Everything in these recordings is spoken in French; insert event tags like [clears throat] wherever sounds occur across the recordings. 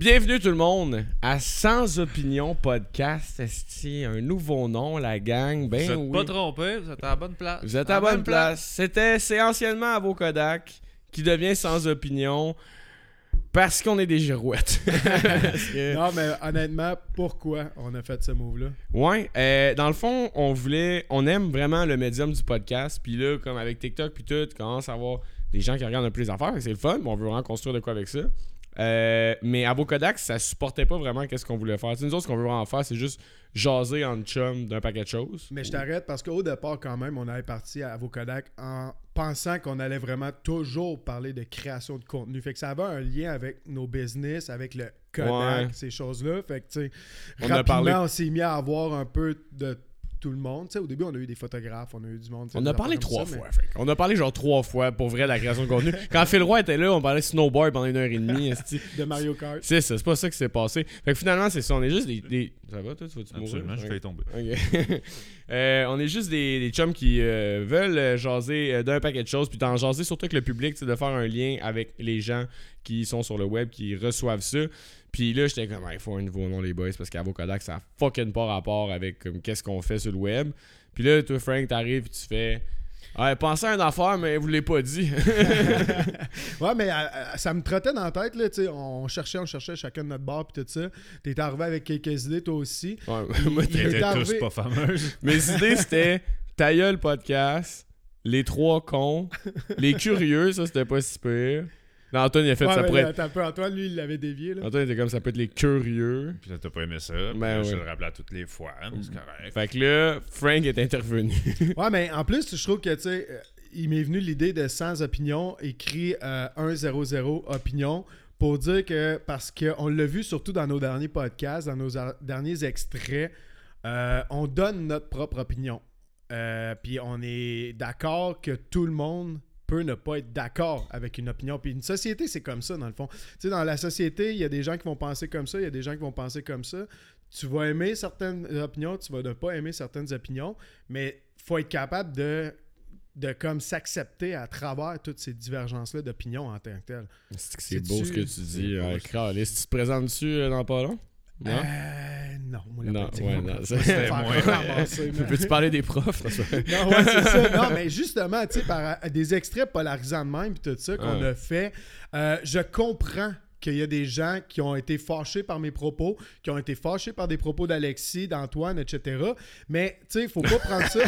Bienvenue tout le monde à Sans Opinion Podcast. C'est un nouveau nom, la gang. Ben vous êtes oui. pas trompé, vous êtes à la bonne place. Vous êtes à la bonne place. C'était, c'est anciennement à Kodak qui devient Sans Opinion parce qu'on est des girouettes. [laughs] Que- Non, mais honnêtement, pourquoi on a fait ce move-là? Ouais, euh, dans le fond, on voulait, on aime vraiment le médium du podcast. Puis là, comme avec TikTok puis tout, tu commences à avoir des gens qui regardent un peu les affaires. C'est le fun, mais on veut vraiment construire de quoi avec ça. Euh, mais à ça supportait pas vraiment qu'est-ce qu'on voulait faire. Tu sais, nous autres, ce qu'on veut vraiment faire, c'est juste jaser en chum d'un paquet de choses. Mais je t'arrête parce qu'au départ, quand même, on avait parti à Kodak en pensant qu'on allait vraiment toujours parler de création de contenu. Fait que ça avait un lien avec nos business, avec le Kodak, Ouais. ces choses-là. Fait que, tu sais, rapidement, parlé- on s'est mis à avoir un peu de tout le monde. Tu sais, au début, on a eu des photographes, on a eu du monde. On a parlé trois ça, mais- fois. fait. On a parlé genre trois fois pour vrai de la création de contenu. [laughs] Quand Phil Roy était là, on parlait snowboard pendant une heure et demie. [laughs] De Mario Kart. C'est ça, c'est pas ça qui s'est passé. Fait que finalement, c'est ça. On est juste des. des- Ça va, toi, tu vas-tu mourir? Absolument, je vais tomber. [laughs] Euh, on est juste des, des chums qui euh, veulent euh, jaser d'un paquet de choses, puis d'en jaser surtout avec le public, c'est de faire un lien avec les gens qui sont sur le web, qui reçoivent ça. Puis là, j'étais comme, Ah, il faut un nouveau nom, les boys, parce qu'Avocodac, ça a fucking pas rapport avec comme, qu'est-ce qu'on fait sur le web. Puis là, toi, Frank, t'arrives, puis tu fais. Ouais, pensez à une affaire, mais vous l'avez pas dit. [laughs] Ouais, mais euh, euh, ça me trottait dans la tête, là, tu sais, on cherchait, on cherchait chacun de notre bar puis tout ça. T'es arrivé avec quelques idées, toi aussi. Ouais, [laughs] moi, Il étaient tous pas fameuses. [laughs] Mes idées, c'était Ta gueule podcast, Les Trois Cons, Les Curieux, ça, c'était pas si pire. Là, Antoine, il a fait Ouais, ça pourrait peu, Antoine, lui, il l'avait dévié, là. Antoine était comme ça peut être les curieux. Puis là, t'as pas aimé ça. Puis Ben là, Je ouais. le rappelais à toutes les fois, mais c'est correct. Fait que là, Frank est intervenu. [laughs] Ouais, mais en plus, je trouve que, tu sais, euh, il m'est venu l'idée de sans opinion, écrit euh, 100 opinion, pour dire que, parce qu'on l'a vu surtout dans nos derniers podcasts, dans nos derniers extraits, euh, on donne notre propre opinion. Euh, Puis on est d'accord que tout le monde peut ne pas être d'accord avec une opinion. Puis une société, c'est comme ça, dans le fond. Tu sais, dans la société, il y a des gens qui vont penser comme ça, il y a des gens qui vont penser comme ça. Tu vas aimer certaines opinions, tu vas ne pas aimer certaines opinions, mais faut être capable de de comme s'accepter à travers toutes ces divergences-là d'opinions en tant que telles. C'est beau ce que tu dis. Carlis, tu te présentes-tu euh, dans pas long? Non? Euh, non, moi, la Non, ouais, non, c'était moins. Peux-tu [laughs] parler des profs? [laughs] Non, ouais, c'est ça. Non, [laughs] mais justement, tu sais, par euh, des extraits polarisants de même, puis tout ça, qu'on a fait, euh, je comprends qu'il y a des gens qui ont été fâchés par mes propos, qui ont été fâchés par des propos d'Alexis, d'Antoine, etc. Mais, tu sais, il faut pas [laughs] prendre ça.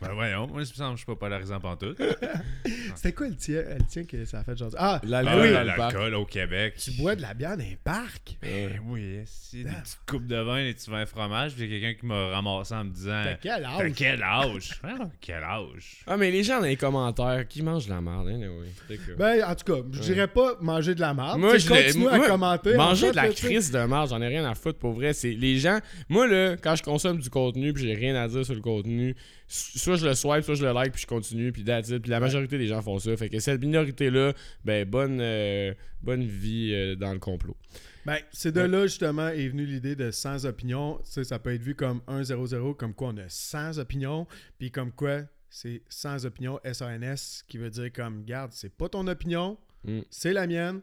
Ben voyons, moi, il me semble je suis pas polarisant pantoute. [laughs] C'était quoi le tien, le tien que ça a fait genre. Ah, L'alcool Ah l'alcool au Québec. tu bois de la bière dans un parc? Ben oui, si, des petites coupes de vin, des petits vins fromage, puis il y a quelqu'un qui m'a ramassé en me disant T'as quel T'as âge? quel âge? [laughs] Ah, Quel âge? Ah, mais les gens dans les commentaires qui mangent de la merde, hein, oui. Ben, en tout cas, je dirais pas manger de la merde. Moi, je continue moi- à commenter. en Manger fait, de la là, crise de marge, j'en ai rien à foutre pour vrai. C'est les gens. Moi là, quand je consomme du contenu puis j'ai rien à dire sur le contenu, soit je le swipe, soit je le like puis je continue puis that's it. Puis la majorité des gens font ça. Fait que cette minorité là, ben bonne euh, bonne vie euh, dans le complot. Ben, c'est de Ouais. là, justement, est venue l'idée de sans opinion. Ça peut être vu comme 1-0-0, comme quoi on a sans opinion, puis comme quoi c'est sans opinion, S-A-N-S, qui veut dire comme, garde, c'est pas ton opinion, Mm. c'est la mienne,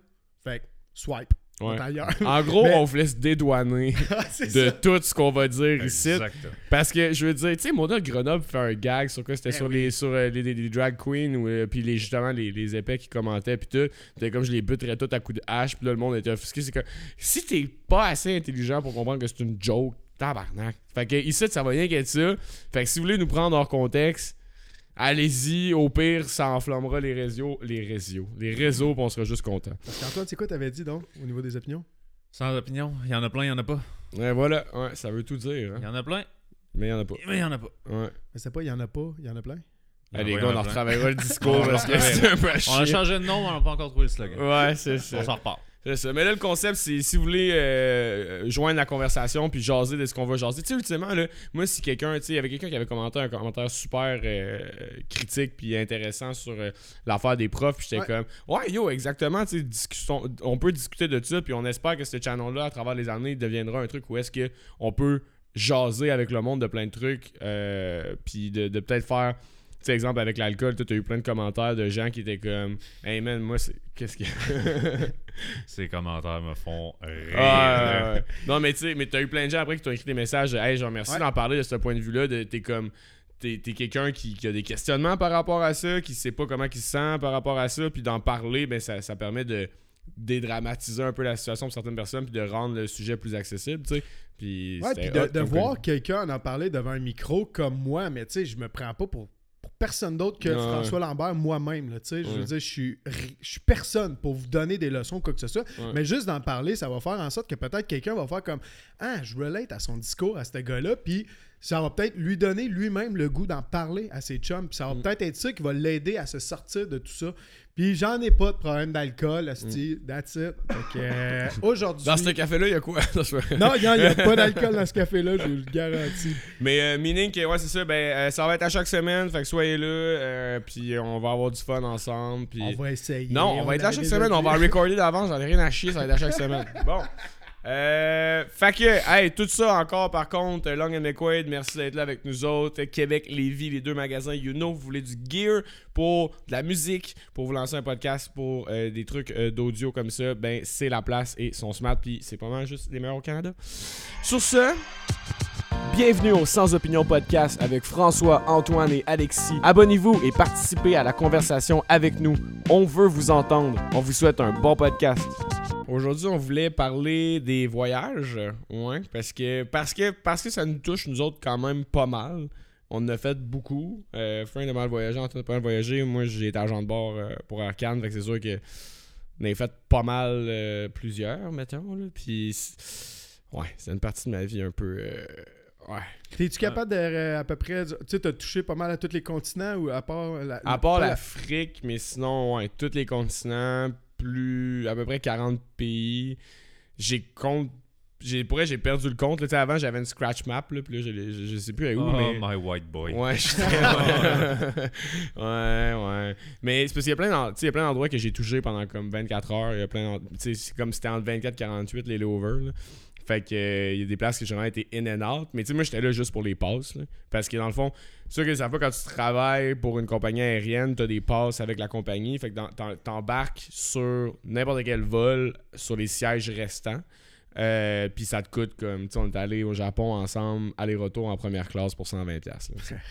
fait que swipe. Ouais. En gros, Mais- on vous laisse dédouaner [laughs] de ça. tout ce qu'on va dire ici. Parce que je veux dire, tu sais, Mona de Grenoble fait un gag sur quoi? C'était Ben sur, les, sur euh, les, les- les drag queens ou euh, puis les, justement les, les épais qui commentaient puis tout. C'était comme je les buterais tout à coups de hache puis là le monde était offusqué. C'est que si t'es pas assez intelligent pour comprendre que c'est une joke, tabarnak. Fait que ici, ça va rien qu'être ça. Fait que si vous voulez nous prendre hors contexte, allez-y. Au pire, ça enflammera les réseaux. Les réseaux. Les réseaux, puis on sera juste content. Parce qu'Antoine, c'est quoi t'avais dit donc, au niveau des opinions? Sans opinion, il y en a plein, il y en a pas. Ouais, voilà. Ouais, ça veut tout dire. Il y Hein. en a plein, Mais il y en a pas. mais il y en a pas. Ouais. Mais c'est pas, il y en a pas, il y en a plein? Il y en Allez, a les gars, on en retravaillera le discours [laughs] On parce que c'est un peu à On a changé de nom, on n'a pas encore trouvé le slogan. Ouais, c'est ça. On s'en repart. C'est ça. Mais là, le concept, c'est si vous voulez euh, joindre la conversation puis jaser de ce qu'on va jaser. Tu sais, ultimement, là, moi, si quelqu'un, tu sais, il y avait quelqu'un qui avait commenté un commentaire super euh, critique puis intéressant sur euh, l'affaire des profs, puis j'étais Ouais. comme, ouais, yo, exactement, tu sais, on peut discuter de ça, puis on espère que ce channel-là, à travers les années, deviendra un truc où est-ce que on peut jaser avec le monde de plein de trucs, puis de, de peut-être faire sais, exemple, avec l'alcool, tu as eu plein de commentaires de gens qui étaient comme Hey man, moi, c'est. Qu'est-ce que. [laughs] Ces commentaires me font rire. Ah. Non, mais tu sais, mais t'as eu plein de gens après qui t'ont écrit des messages de Hey, je remercie Ouais. d'en parler de ce point de vue-là. de- T'es comme. T'es t'es quelqu'un qui, qui a des questionnements par rapport à ça, qui sait pas comment il se sent par rapport à ça, puis d'en parler, ben ça, ça permet de dédramatiser un peu la situation pour certaines personnes, puis de rendre le sujet plus accessible, tu sais. Puis Ouais, puis de, hot de voir quelqu'un en parler devant un micro comme moi, mais tu sais, je me prends pas pour personne d'autre que Ouais. François Lambert moi-même. là, Tu sais, je veux Ouais. dire, je suis, je suis personne pour vous donner des leçons ou quoi que ce soit. Ouais. Mais juste d'en parler, ça va faire en sorte que peut-être quelqu'un va faire comme Ah, je relate à son discours à ce gars-là, puis ça va peut-être lui donner lui-même le goût d'en parler à ses chums, puis ça va Mm. peut-être être ça qui va l'aider à se sortir de tout ça. Puis j'en ai pas de problème d'alcool, asti, that's it. Euh, [laughs] aujourd'hui. Mm. Dans ce café-là, il y a quoi? [laughs] Non, il n'y a, pas d'alcool dans ce [laughs] café-là, je vous le garantis. Mais euh, meaning que ouais c'est ça, ben euh, ça va être à chaque semaine, fait que soyez là, euh, puis on va avoir du fun ensemble, puis On va essayer. non, on va être là chaque semaine, on va recorder d'avance, j'en ai rien à chier, ça va être à chaque semaine. Bon. Euh, fait hey, tout ça encore, par contre, Long and McQuaid, merci d'être là avec nous autres. Québec, Lévis, les deux magasins, you know, vous voulez du gear pour de la musique, pour vous lancer un podcast, pour euh, des trucs euh, d'audio comme ça, ben c'est la place et son smart, puis c'est pas mal juste les meilleurs au Canada. Sur ce, Bienvenue au Sans Opinion Podcast avec François, Antoine et Alexis. Abonnez-vous et participez à la conversation avec nous. On veut vous entendre. On vous souhaite un bon podcast. Aujourd'hui, on voulait parler des voyages, ouais, parce que parce que parce que ça nous touche nous autres quand même pas mal. On en a fait beaucoup. Euh, Frank a mal voyagé, Antoine a pas mal voyagé. Moi, j'ai été agent de bord euh, pour fait que c'est sûr que on a fait pas mal euh, plusieurs, mettons. Là. Puis c'est- ouais, c'est une partie de ma vie un peu. euh, ouais. T'es-tu capable de euh, à peu près. Tu sais, t'as touché pas mal à tous les continents ou à part. La, À part l'Afrique, mais sinon, ouais, tous les continents, plus à peu près 40 pays. J'ai compte. J'ai, pour vrai, j'ai perdu le compte. là. Avant, j'avais une scratch map, là, puis là, je, je, je sais plus à où, Oh, mais. my white boy. Ouais, je suis très- [laughs] ouais, ouais. Mais c'est parce qu'il y a plein il y a plein d'endroits que j'ai touché pendant comme 24 heures. Il y a plein c'est comme c'était entre 24 et 48 les layovers. là. Fait que euh, il y a des places que j'ai vraiment été in and out. Mais tu sais, moi, j'étais là juste pour les passes. là. Parce que dans le fond, sûr que ça fait quand tu travailles pour une compagnie aérienne, tu as des passes avec la compagnie. Fait que t'embarques sur n'importe quel vol sur les sièges restants. Euh, puis ça te coûte comme, tu sais, on est allé au Japon ensemble, aller-retour en première classe pour 120$. piastres, là, tu sais. [laughs]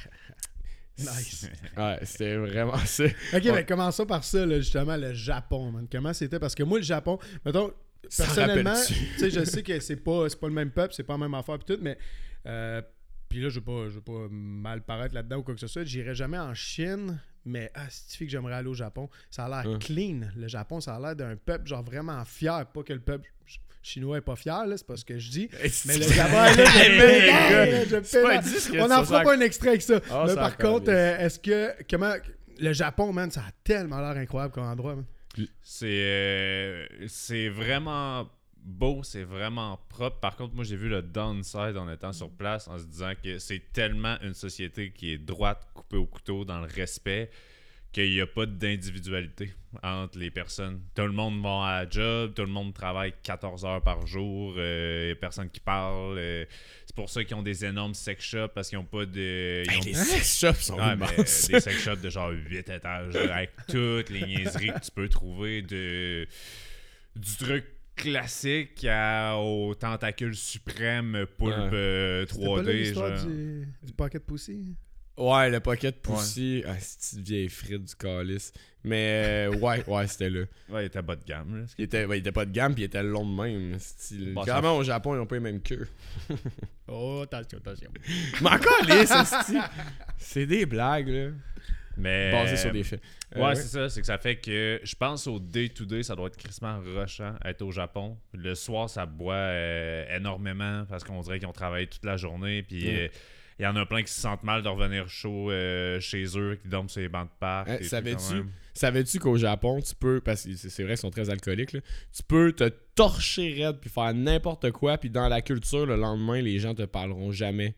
Nice. Ouais, c'était vraiment ça. Ok, Ouais. ben commençons par ça, là, justement, le Japon, man. Comment c'était? Parce que moi, le Japon, mettons, personnellement, rappelles-tu? tu sais, je sais que c'est pas, c'est pas le même peuple, c'est pas la même affaire, pis tout, mais. Euh, puis là, je veux pas, je veux pas mal paraître là-dedans ou quoi que ce soit. J'irai jamais en Chine, mais ah, c'est que j'aimerais aller au Japon. Ça a l'air Hein. clean. Le Japon, ça a l'air d'un peuple, genre vraiment fier. Pas que le peuple ch- chinois est pas fier, là, c'est pas ce que je dis. [laughs] Mais le [laughs] Japon, là, je que On n'en fera pas un extrait avec ça. Ah, mais ça par contre, euh, est-ce que. Comment. Le Japon, man, ça a tellement l'air incroyable comme endroit, man. C'est euh, c'est vraiment beau, c'est vraiment propre. Par contre, moi, j'ai vu le downside en étant sur place en se disant que c'est tellement une société qui est droite, coupée au couteau, dans le respect, qu'il n'y a pas d'individualité entre les personnes. Tout le monde va à la job, tout le monde travaille 14 heures par jour, il n'y a personne qui parle. euh, pour ça qu'ils ont des énormes sex shops parce qu'ils n'ont pas de. ils Hey, ont- les sex shops sont Ouais, mais, euh, des sex shops de genre 8 étages avec [laughs] toutes les niaiseries que tu peux trouver de du truc classique à, au tentacule suprême poulpe Ouais. euh, C'était pas là 3D l'histoire genre. du, du pocket pussy? Ouais, le pocket poussy. Ah, c'est une vieille frite du calice? Mais euh, ouais, ouais, c'était là. Ouais, il était bas de gamme là. Il était, ouais, il était pas de gamme, puis il était long de même. Style. Bon, Clairement, au Japon, ils ont pas les mêmes queues. [laughs] Oh, attention, attention. [laughs] Mais encore les. C'est des blagues, là. Mais Basées sur des faits. Euh, Ouais, c'est ça, c'est que ça fait que je pense au day-to-day, ça doit être crissement rushant être au Japon. Le soir, ça boit euh, énormément parce qu'on dirait qu'ils ont travaillé toute la journée. Puis Mm. Il y en a plein qui se sentent mal de revenir chaud euh, chez eux, qui dorment sur les bancs de parc. Hein, trucs savais-tu? Savais-tu qu'au Japon, tu peux, parce que c'est vrai qu'ils sont très alcooliques, là, tu peux te torcher raide puis faire n'importe quoi, puis dans la culture, le lendemain, les gens te parleront jamais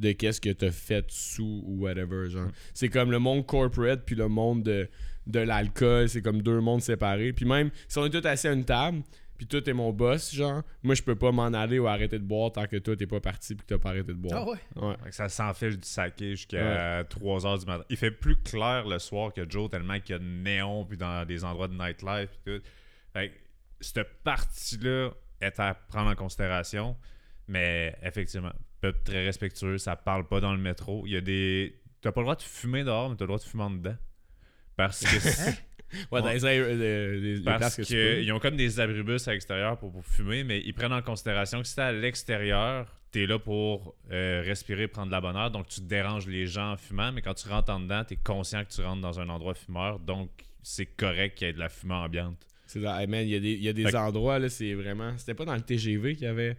de qu'est-ce que t'as fait sous ou whatever, genre. C'est comme le monde corporate puis le monde de, de l'alcool, c'est comme deux mondes séparés. Puis même, si on est tous assis à une table, puis toi t'es mon boss, genre, moi je peux pas m'en aller ou arrêter de boire tant que toi t'es pas parti puis que t'as pas arrêté de boire. Ah ouais? Ouais. Fait que ça s'enfile du saké jusqu'à 3h du matin. Il fait plus clair le soir que Joe, tellement qu'il y a de néon puis dans des endroits de nightlife et tout. Fait que cette partie-là est à prendre en considération. Mais effectivement, peuple très respectueux, ça parle pas dans le métro. Il y a des. T'as pas le droit de fumer dehors, mais t'as le droit de fumer en dedans. Parce que [laughs] Hein? Ouais, dans les, les- les Parce places que tu peux. qu'ils ont comme des abribus à l'extérieur pour, pour fumer, mais ils prennent en considération que si t'es à l'extérieur, t'es là pour euh, respirer, prendre de la bonne air, donc tu déranges les gens en fumant, mais quand tu rentres en dedans, t'es conscient que tu rentres dans un endroit fumeur, donc c'est correct qu'il y ait de la fumée ambiante. C'est hey, man, il y a des, il y a des Fait endroits, là, c'est vraiment. C'était pas dans le TGV qu'il y avait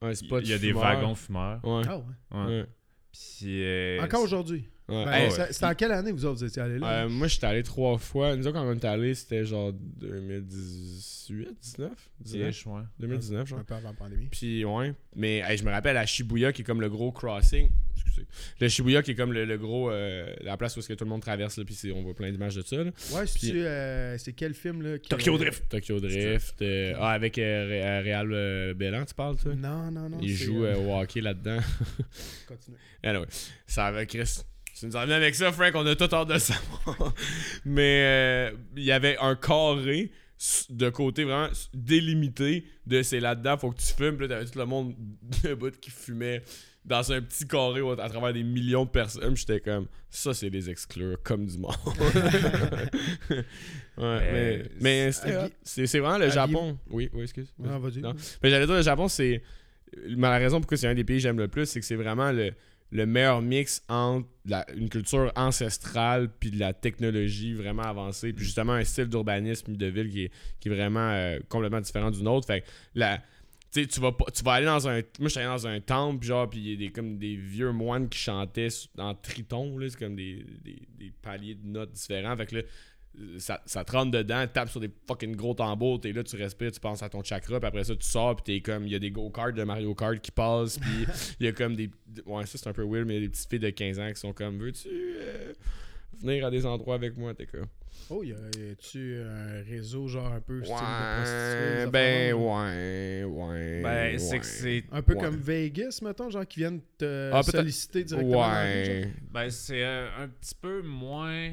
un spot. Il y a des wagons fumeurs. Ouais. Ah ouais. Ouais. ouais. Puis, euh, Encore aujourd'hui. Ouais. Ben, Hey, ça- C'était en quelle année vous autres vous étiez allés là? euh, moi, j'étais allé trois fois. Nous autres, quand on est allé, c'était genre 2018, 19 19 ish, ouais. 2019, genre. Un peu avant la pandémie. Puis, ouais. Mais hey, je me rappelle à Shibuya, qui est comme le gros crossing. Excusez. Le Shibuya, qui est comme le, le gros. euh, la place où est-ce que tout le monde traverse, là. Puis, on voit plein d'images de ça, là. Ouais, c'est euh, c'est quel film là qui- Tokyo Drift. Tokyo Drift. euh, ah, avec euh, euh, euh, Bellan, tu parles, toi? Non, non, non. Il joue euh, euh, au hockey là-dedans. continue. [laughs] Anyway, ça avait Chris. Tu nous venais avec ça, Frank, on a tout hâte de savoir. [laughs] Mais euh, il y avait un carré de côté vraiment délimité de c'est là-dedans, faut que tu fumes. Puis là, t'avais tout le monde [laughs] debout qui fumait dans un petit carré à travers des millions de personnes. J'étais comme, ça, c'est les exclure comme du monde. [laughs] ouais, mais, c'est vraiment le Japon. Oui, oui, excuse. Ah, vas-y. Non. Mais j'allais dire, le Japon, c'est. mais La raison pourquoi c'est un des pays que j'aime le plus, c'est que c'est vraiment le, le meilleur mix entre la- une culture ancestrale puis de la technologie vraiment avancée, puis justement un style d'urbanisme de ville qui est, qui est vraiment euh, complètement différent d'une autre. Fait que la. Tu vas, pas- tu vas aller dans un. Moi, je suis allé dans un temple, genre, puis il y a des, comme des vieux moines qui chantaient en triton, là. C'est comme des, des, des paliers de notes différents. Fait que là, ça, ça te rentre dedans, tape sur des fucking gros tambours, t'es là, tu respires, tu penses à ton chakra, puis après ça, tu sors, puis t'es comme, il y a des go-karts de Mario Kart qui passent, puis [laughs] il y a comme des. Ouais, ça c'est un peu weird, mais il y a des petites filles de 15 ans qui sont comme, veux-tu euh, venir à des endroits avec moi, t'es comme. Oh, y a-tu un réseau genre un peu style Ouais, ben ouais, ouais. Ben, c'est que c'est. Un peu Ouais. comme Vegas, mettons, genre qui viennent te Ah, solliciter directement. Ouais. Ben, c'est euh, un petit peu moins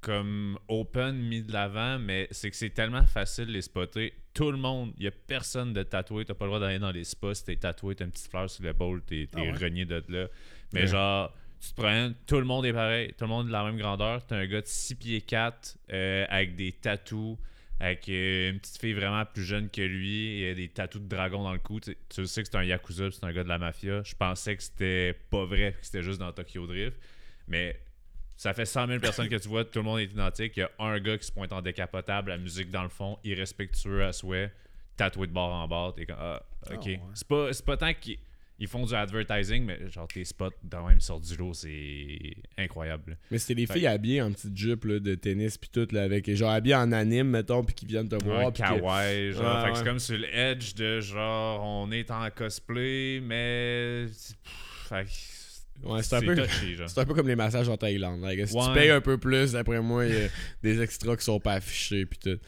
comme open mis de l'avant, mais c'est que c'est tellement facile de les spotter. Tout le monde, il y a personne de tatoué. T'as pas le droit d'aller dans les spas si t'es tatoué, t'as une petite fleur sur l'épaule, t'es t'es Ah ouais? renié de là. Mais Ouais. genre, tu te prends, tout le monde est pareil, tout le monde est de la même grandeur. T'as un gars de 6 pieds 4 euh, avec des tatous, avec euh, une petite fille vraiment plus jeune que lui, et des tatous de dragon dans le cou. Tu, sais- tu sais que c'est un Yakuza, c'est un gars de la mafia. Je pensais que c'était pas vrai, que c'était juste dans Tokyo Drift. Mais ça fait 100 000 personnes que tu vois, tout le monde est identique. Il y a un gars qui se pointe en décapotable, la musique dans le fond, irrespectueux à souhait, tatoué de bord en bord. T'es comme, ah, ok. Ah, ouais. C'est pas, c'est pas tant qu'ils ils font du advertising, mais genre tes spots dans même sortent du lot, c'est incroyable. Mais c'était les Fait- filles habillées en petite jupe là, de tennis puis tout là avec genre habillées en anime mettons puis qui viennent te voir que- kawaii, genre. Ouais, fait que c'est ouais. comme sur l'edge de genre, on est en cosplay, mais. pff, Fait que Ouais, c'est un peu touchy, genre. c'est un peu comme les massages en Thaïlande. like, si tu payes un peu plus, d'après moi, il y a [laughs] des extras qui sont pas affichés puis tout.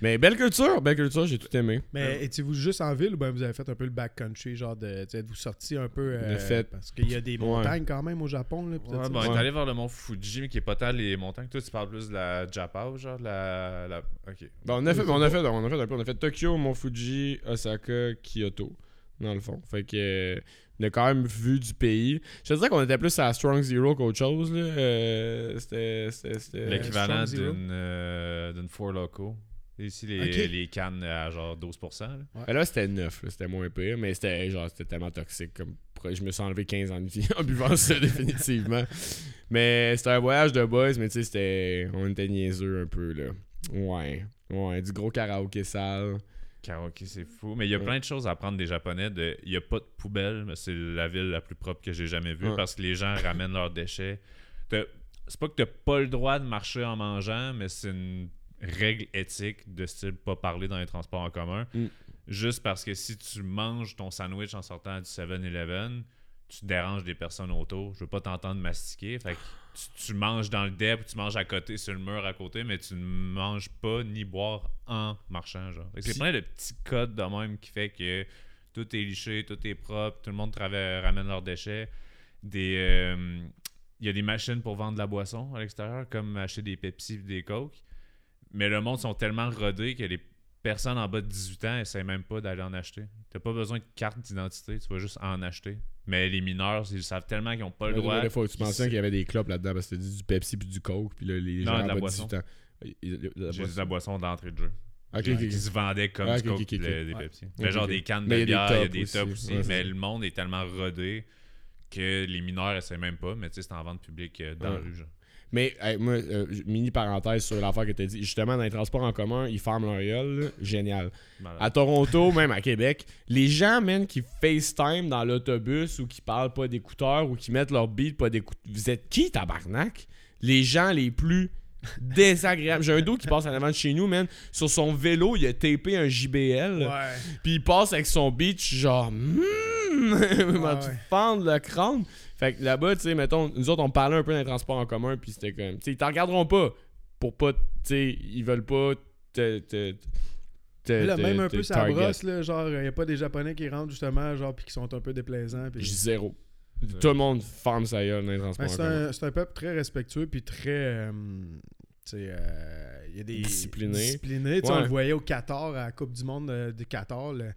Mais belle culture, belle culture, j'ai tout aimé. Mais étiez-vous juste en ville ou ben vous avez fait un peu le backcountry, genre de. tu sais, Êtes-vous sorti un peu. euh, De fait. Parce qu'il y a des Ouais. montagnes quand même au Japon, là. Ouais, bon, on est Ouais. allé vers le mont Fuji, mais qui est pas tant les montagnes. Toi, tu parles plus de la Japao, genre la. la... Ok. Bon, on a fait, on a fait, on a fait un peu, on a fait Tokyo, Mont Fuji, Osaka, Kyoto, dans le fond. Fait que on a quand même vu du pays. Je te dirais qu'on était plus à Strong Zero qu'autre chose là. Euh, c'était, c'était, c'était- L'équivalent d'une euh, d'une Four Loco. Ici, les, les cannes à genre 12%. là. Ben là, c'était neuf, c'était moins pire, mais c'était genre c'était tellement toxique comme je me suis enlevé 15 ans de vie [laughs] en buvant ça [laughs] définitivement. Mais c'était un voyage de boys, mais tu sais c'était on était niaiseux un peu là. Ouais. Ouais, du gros karaoké sale. Karaoke, c'est fou. Mais il y a Ouais. plein de choses à apprendre des Japonais. De... Il n'y a pas de poubelle, mais c'est la ville la plus propre que j'ai jamais vue Ouais. parce que les gens ramènent leurs déchets. C'est pas que tu pas le droit de marcher en mangeant, mais c'est une règle éthique de style pas parler dans les transports en commun. Mm. Juste parce que si tu manges ton sandwich en sortant du 7-Eleven, tu déranges des personnes autour. Je veux pas t'entendre mastiquer. Fait que tu, tu manges dans le dep, tu manges à côté, sur le mur à côté, mais tu ne manges pas ni boire en marchant. Genre. Fait que C'est plein de petits codes de même qui fait que tout est liché, tout est propre, tout le monde ramène leurs déchets. Des. euh, il y a des machines pour vendre de la boisson à l'extérieur, comme acheter des Pepsi et des Coke. Mais le monde sont tellement rodés que les personnes en bas de 18 ans essaient même pas d'aller en acheter. T'as pas besoin de carte d'identité, tu vas juste en acheter. Mais les mineurs, ils savent tellement qu'ils ont pas le droit. Des fois, tu mentionnes qu'il y avait des clopes là-dedans parce que c'était du Pepsi puis du Coke. Puis là, les Non, gens de en la bas de boisson. 18 ans. De la J'ai dit boisson. de la boisson d'entrée de jeu. Ok, Qui- ok, qui se vendait comme Ah, du ok, Coke ok, et ok. le- des. Pepsi. Mais genre des cannes de il y a bière, des il y a tops des aussi. tops aussi. Ouais, mais le monde est tellement rodé que les mineurs essaient même pas. Mais tu sais, c'est en vente publique euh, dans la rue. Genre. Mais hey, moi, euh, mini parenthèse sur l'affaire que tu as dit. Justement, dans les transports en commun, ils ferment leur gueule. là. Génial. Malade. À Toronto, même à Québec, les gens, man, qui FaceTime dans l'autobus ou qui parlent pas d'écouteurs ou qui mettent leur beat pas d'écouteurs. Vous êtes qui, tabarnak? Les gens les plus désagréables. J'ai un dos qui passe en avant de chez nous, man. Sur son vélo, il a tapé un JBL. Puis il passe avec son beat, genre, [laughs] il va Ouais, ouais. fendre le crâne. Fait que là-bas, tu sais, mettons, nous autres, on parlait un peu d'un transport en commun, puis c'était comme, tu sais, ils t'en regarderont pas pour pas, tu sais, ils veulent pas te. te, te Mais Là, te- même un peu sa brosse, là, genre, il n'y a pas des Japonais qui rentrent justement, genre, puis qui sont un peu déplaisants. Dis zéro. Tout le monde ferme sa gueule dans les transports Ben, en c'est, commun. un, c'est un peuple très respectueux, puis très. euh, tu sais, euh, il y a des. Discipliné. Discipliné. Tu sais, Ouais. On le voyait au Qatar, à la Coupe du Monde euh, de Qatar. le-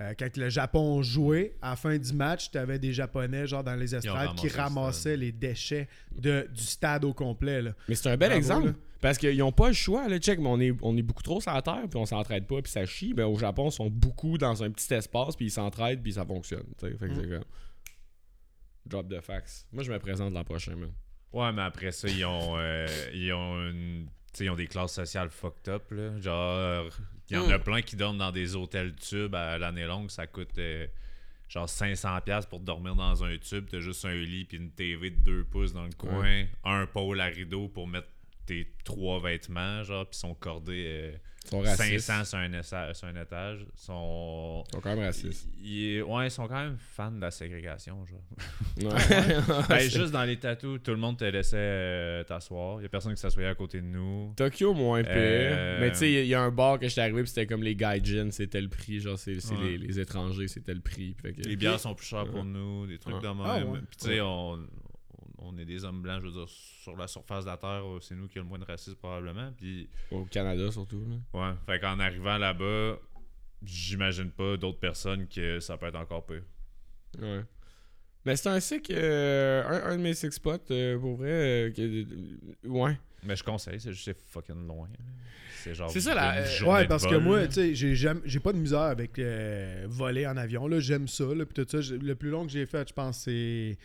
euh, quand le Japon jouait, à la fin du match, tu avais des Japonais genre dans les estrades qui ramassaient les déchets de, du stade au complet. Là. Mais c'est un bel Bravo, exemple. là. Parce qu'ils n'ont pas le choix, là, check, mais on est, on est beaucoup trop sur la terre, puis on s'entraide pas, puis ça chie. Ben, au Japon, ils sont beaucoup dans un petit espace, puis ils s'entraident, puis ça fonctionne. Fait que Mm. c'est comme... Drop de fax. Moi, je me présente l'an prochain, man. Ouais, mais après ça, ils ont, euh, ils ont, une- tu sais, ils ont des classes sociales fucked up. Là. Genre, il y en a plein qui dorment dans des hôtels tubes à l'année longue. Ça coûte euh, genre 500$ pour dormir dans un tube. T'as juste un lit puis une TV de 2 pouces dans le coin. Un pôle à rideau pour mettre tes trois vêtements. Genre, puis sont cordés euh, Ils sont racistes. 500 sur un, essa- sur un étage. Ils sont. Ils sont quand même racistes. Ils- ils- ouais, ils sont quand même fans de la ségrégation, genre. Ouais. [laughs] [laughs] Ben, juste dans les tatous, tout le monde te laissait euh, t'asseoir. Il y a personne qui s'assoyait à côté de nous. Tokyo, moins pire. Euh, Mais tu sais, il y a un bar que j'étais arrivé, puis c'était comme les gaijins, c'était le prix. Genre, c'est Ouais. les, les étrangers, c'était le prix. Que- Les bières sont plus chères pour nous, des trucs de même. Ah ouais. Puis tu sais, on, on est des hommes blancs, je veux dire, sur la surface de la Terre, c'est nous qui avons le moins de racisme probablement. Puis, Au Canada, surtout. Là. ouais, fait qu'en arrivant là-bas, j'imagine pas d'autres personnes que ça peut être encore pire. Ouais. Mais c'est un sick, euh, un, un de mes six spots, euh, pour vrai. euh, que- ouais. Mais je conseille, c'est juste c'est fucking loin. C'est genre. C'est ça, la- euh, Ouais, parce que moi, tu sais, j'ai, pas de misère avec euh, voler en avion. Là, j'aime ça. Là, puis tout ça. Le plus long que j'ai fait, je pense, c'est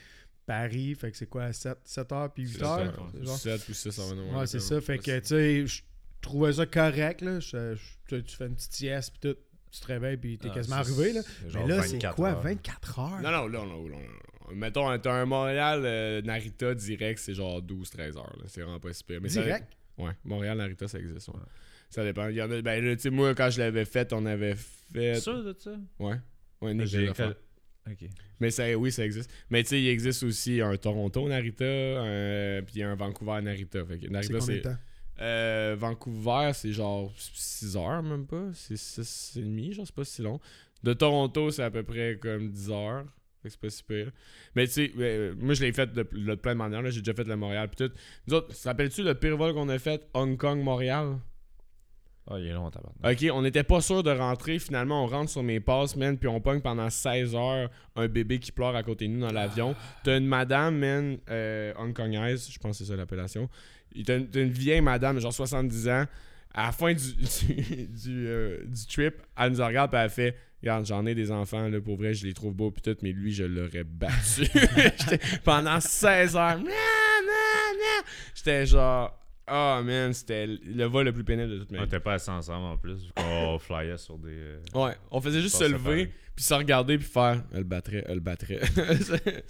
Paris. Fait que c'est quoi, 7, 7 heures puis 8 C'est heures? ça, genre? 7 ou 6 Ouais, c'est ça. Fait que, tu sais, je trouvais ça correct. Là. Je- je- tu- fais une petite sieste, puis tout. Tu te réveilles, puis t'es Ah, quasiment arrivé. Là. Mais là, c'est 24 quoi, heures. 24 heures? Non, non, non, non, non, non. Mettons, t'as un Montréal euh, Narita direct, c'est genre 12-13 heures. là. C'est vraiment pas si pire. Mais ça- Direct? ouais, Montréal Narita, ça existe. ouais. Ça dépend. Il y en a, ben, là, tu sais, moi, quand je l'avais fait, on avait fait. sûr de ça? Ouais. Ouais, Nick J'ai vient Mais ça, oui, ça existe. Mais tu sais, il existe aussi un Toronto Narita, un- puis un Vancouver Narita. Fait que C'est Narita, combien de c'est. temps? Euh, Vancouver, c'est genre 6 heures, même pas. C'est 6 et demi, genre, c'est pas si long. De Toronto, c'est à peu près comme 10 heures. Fait que c'est pas si pire. Mais tu sais, euh, moi, je l'ai fait de, de plein de manières. là. J'ai déjà fait le Montréal. Puis tout. Nous autres, rappelles-tu le pire vol qu'on a fait? Hong Kong-Montréal Ah, il est long, tabarnak. Ok, on n'était pas sûr de rentrer. Finalement, on rentre sur mes passes, man, puis on pogne pendant 16 heures un bébé qui pleure à côté de nous dans l'avion. T'as une madame, man, euh, hongkongaise, je pense que c'est ça l'appellation. T'as une, vieille madame, genre 70 ans. À la fin du, [laughs] du, du, euh, du trip, elle nous regarde, puis elle fait Regarde, j'en ai des enfants, là, pour vrai, je les trouve beaux, puis tout, mais lui, je l'aurais battu. [laughs] Pendant 16 heures. [laughs] J'étais genre. Oh man, c'était le vol le plus pénible de toute ma On vie. était pas assis ensemble en plus, vu qu'on [laughs] flyait sur des. euh, Ouais, on faisait juste se lever, puis se regarder, puis faire elle battrait, elle battrait. [laughs]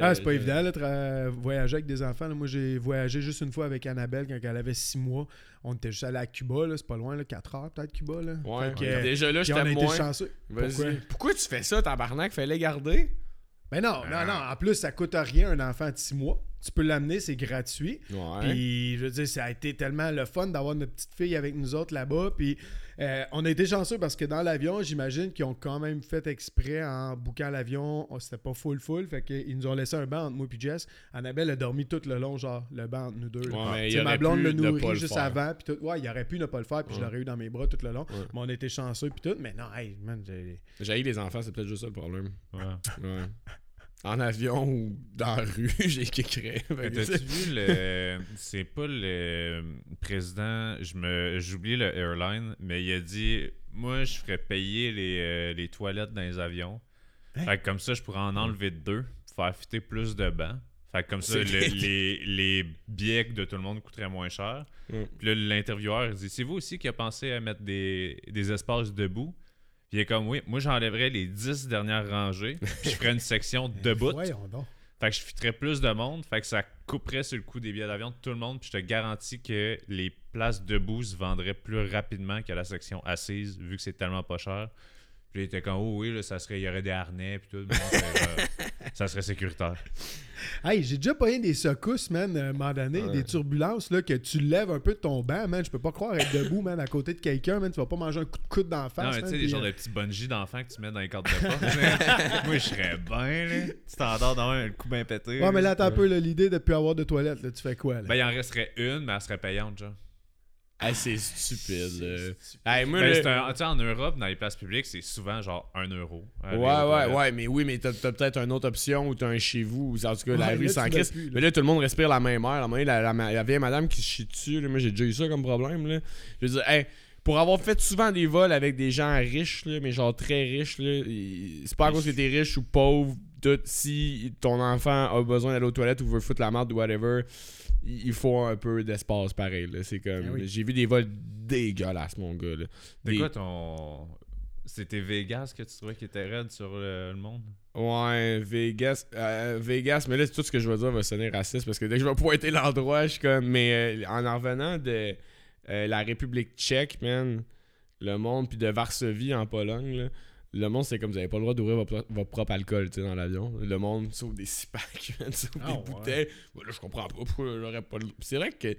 Ah, c'est pas Je- évident, là, tra- voyager avec des enfants. là. Moi, j'ai voyagé juste une fois avec Annabelle quand elle avait 6 mois. On était juste allé à Cuba, là. C'est pas loin, là, 4 heures peut-être, Cuba, là. Ouais, Fait que, déjà là, on j'étais été moins. chanceux. Pourquoi? Pourquoi? tu fais ça, tabarnak? Fallait garder? Ben non, non, non. En plus, ça coûte rien un enfant de 6 mois. Tu peux l'amener, c'est gratuit. Ouais. Puis, je veux dire, ça a été tellement le fun d'avoir notre petite fille avec nous autres là-bas. Puis, euh, on a été chanceux parce que dans l'avion, j'imagine qu'ils ont quand même fait exprès en bouquant l'avion. Oh, C'était pas full full. Fait qu'ils nous ont laissé un banc entre moi et Jess. Annabelle a dormi tout le long, genre, le banc entre nous deux. Ouais, il ma blonde le nourrit juste faire. avant. Puis tout. Ouais, il aurait pu ne pas le faire. Puis je l'aurais eu dans mes bras tout le long. Ouais. Mais on a été chanceux. Puis tout. Mais non, hey, man, j'ai- J'ai les enfants, c'est peut-être juste ça le problème. Ouais. Ouais. En avion ou dans la rue, [laughs] j'ai kékré. Mais T'as-tu vu le. C'est pas le président, je me j'oublie le airline, mais il a dit Moi, je ferais payer les, euh, les toilettes dans les avions. Hein? Fait que comme ça, je pourrais en enlever deux, pour faire fitter plus de bancs. Fait que comme ça, le- les, les billets de tout le monde coûteraient moins cher. Ouais. Puis là, l'intervieweur, dit C'est vous aussi qui a pensé à mettre des, des espaces debout? Puis il est comme Oui, moi, j'enlèverais les 10 dernières rangées, puis je ferais une section [laughs] debout. Voyons donc. Fait que je fitterais plus de monde, fait que ça couperait sur le coût des billets d'avion de tout le monde, puis je te garantis que les places debout se vendraient plus rapidement que la section assise, vu que c'est tellement pas cher. Puis il était comme, oh oui, là, ça serait, il y aurait des harnais, puis tout, mais non, c'est, euh, [laughs] ça serait sécuritaire. Hey, j'ai déjà pas eu des secousses, man, à un moment donné, Ouais. des turbulences, là, que tu lèves un peu de ton banc, man. Je peux pas croire être debout, man, à côté de quelqu'un, man. Tu vas pas manger un coup de coude d'en face. non, mais tu sais, les genres euh, de petits bungees d'enfants que tu mets dans les cordes de porte. [laughs] Moi, je serais bien, là. Tu t'endors dans un coup bien pété. Ouais, mais là, attends un peu, l'idée de plus avoir de toilette, là, tu fais quoi, là? Ben, il en resterait une, mais elle serait payante, genre. Ah, c'est stupide. là. Hey, moi, Ben, un- en Europe, dans les places publiques, c'est souvent genre 1 euro. Ouais, ouais, toilettes. ouais, mais oui, mais t'as t'as peut-être une autre option où t'as un chez vous, ou en tout cas la rue sans là. Mais là, tout le monde respire la même air. À un moment donné, la, la, la vieille madame qui se chie dessus, là, moi j'ai déjà eu ça comme problème. Là. Je veux dire, hey, pour avoir fait souvent des vols avec des gens riches, là, mais genre très riches, c'est pas à cause que t'es riche ou pauvre. Tout, si ton enfant a besoin d'aller aux toilettes ou veut foutre la merde ou whatever, il faut un peu d'espace pareil. là. C'est comme. Ah oui. J'ai vu des vols dégueulasses, mon gars. là. C'est Des- quoi ton. C'était Vegas que tu trouvais qui était raide sur le, le monde? Ouais, Vegas. euh, Vegas, mais là, tout ce que je vais dire va sonner raciste parce que dès que je vais pointer l'endroit, je suis comme. Mais euh, en en revenant de euh, la République tchèque, man, le monde, puis de Varsovie en Pologne, là, le monde, c'est comme vous avez pas le droit d'ouvrir votre, votre propre alcool tu sais, dans l'avion. Le monde sauve des six packs, [laughs] sauve Ah, des ouais. bouteilles. Là, je comprends pas pourquoi j'aurais pas le C'est vrai que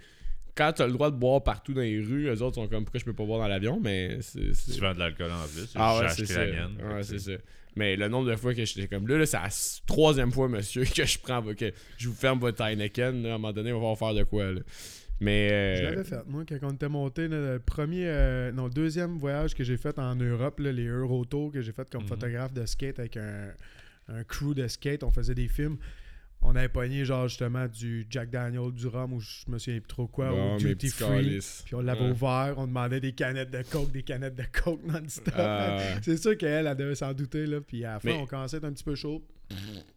quand t'as le droit de boire partout dans les rues, eux autres sont comme pourquoi je peux pas boire dans l'avion, mais c'est. Tu vends de l'alcool en plus. ah ouais, c'est ça. mienne. C'est ça. Mais le nombre de fois que j'étais comme là, là c'est la troisième fois, monsieur, [laughs] que je prends, que je vous ferme votre Heineken. là, à un moment donné, on va faire de quoi. Là. Mais. Je euh, l'avais fait, moi, quand on était monté, le premier, euh, non, deuxième voyage que j'ai fait en Europe, là, les Eurotours que j'ai fait comme Mhm. photographe de skate avec un, un crew de skate, on faisait des films. On avait pogné, genre, justement, du Jack Daniel, du rhum, ou je me souviens plus trop quoi, bon, ou Duty Free. Puis on l'avait Ouais. ouvert, on demandait des canettes de coke, des canettes de coke non-stop. Ah. [laughs] C'est sûr qu'elle, elle devait s'en douter, là. Puis à la fin, Mais- on commençait à être un petit peu chaud.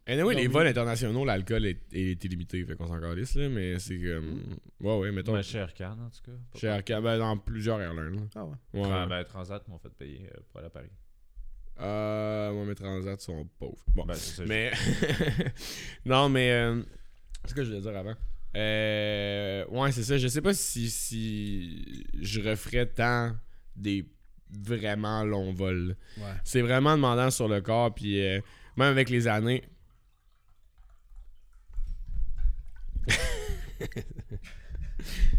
Anyway, les Non, vols internationaux, l'alcool est, est illimité. Fait qu'on s'en calisse, là. Mais c'est comme. Ouais, ouais, mettons. Mais chez Air Canada, en tout cas. Chez Air Canada, ben, dans plusieurs airlines. là. Ah ouais. Ouais. Tra- ben, Transat m'ont fait payer euh, pour aller à Paris. Euh, moi, mes transats sont pauvres. Bon. Ben, c'est ça. Mais. [laughs] non, mais. euh, C'est ce que je voulais dire avant. Euh, ouais, c'est ça. Je sais pas si, si je referais tant des vraiment longs vols. Ouais. C'est vraiment demandant sur le corps. Puis euh, même avec les années.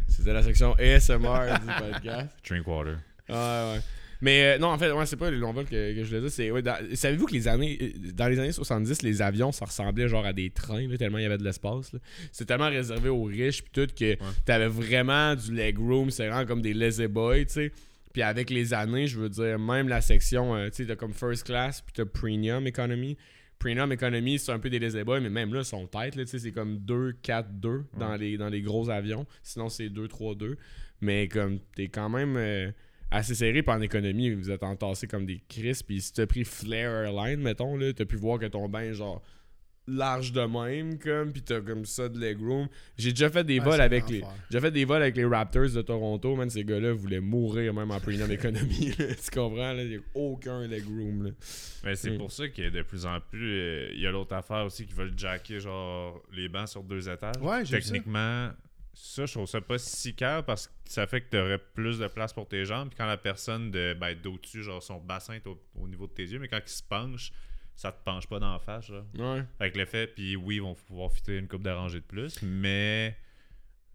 C'était la section ASMR du [laughs] podcast. Drink water. Ah, ouais. Mais euh, non, en fait, ouais, c'est pas les longs vols que, que je voulais dire. C'est, ouais, savez-vous que les années, euh, dans les années 70, les avions, ça ressemblait genre à des trains, là, tellement il y avait de l'espace. C'était tellement réservé aux riches, puis tout, que t'avais vraiment du legroom. C'est vraiment comme des lazy boys, tu sais. Puis avec les années, je veux dire, même la section, euh, tu sais, t'as comme first class, puis t'as premium economy. Premium economy, c'est un peu des boys, mais même là, têtes, là, tu sais, c'est comme 2, 4, 2 dans, les, dans les gros avions. Sinon, c'est 2, 3, 2. Mais comme, t'es quand même euh, assez serré, puis en économie, vous êtes entassés comme des crisps. Puis si t'as pris Flair Airline, mettons, là, t'as pu voir que ton bain genre large de même, comme, puis t'as comme ça de legroom. J'ai déjà fait des Ouais, vols avec les. J'ai fait des vols avec les Raptors de Toronto, man. Ces gars-là voulaient mourir même en premium [laughs] economy. là. tu comprends? là? Il n'y a aucun legroom. Là. Mais c'est Mm. pour ça que de plus en plus, euh, il y a l'autre affaire aussi qui veulent jacker genre les bancs sur deux étages. Ouais, ça. Techniquement, ça. je trouve ça pas si calme parce que ça fait que tu aurais plus de place pour tes jambes. Puis quand la personne de ben, d'au-dessus, genre son bassin est au, au niveau de tes yeux, mais quand il se penche, ça te penche pas dans la face. Genre. Ouais. Avec l'effet, puis oui, ils vont pouvoir fitter une coupe d'arrangée de plus, mais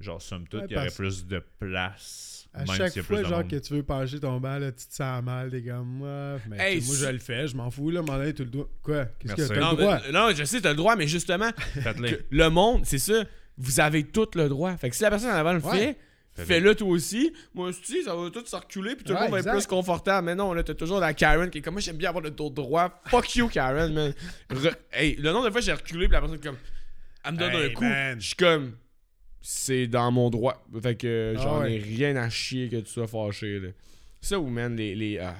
genre, somme toute, Ouais, il y aurait plus de place. À même chaque fois, genre, monde. que tu veux pencher ton banc, là, tu te sens mal, des gars. Moi, mais Hey, moi, je le fais, je m'en fous, là, m'en aller, tu le dois. Quoi? Qu'est-ce que t'as Non, le droit? non, je sais, t'as le droit, mais justement, [laughs] le monde, c'est ça, vous avez tout le droit. Fait que si la personne en avant le Ouais. fait, Fais-le. toi aussi. Moi aussi, ça va tout se reculer, puis tout le Ouais, monde va exact. être plus confortable. Mais non, là, t'as toujours la Karen qui est comme moi, j'aime bien avoir le dos droit. Fuck you, Karen, man. Re- hey, le nombre de fois j'ai reculé, puis la personne comme, elle me donne Hey, un coup. man. Je suis comme, c'est dans mon droit. Fait que Ah j'en ouais. ai rien à chier que tu sois fâché, là. Ça ou, man, les, les, ah,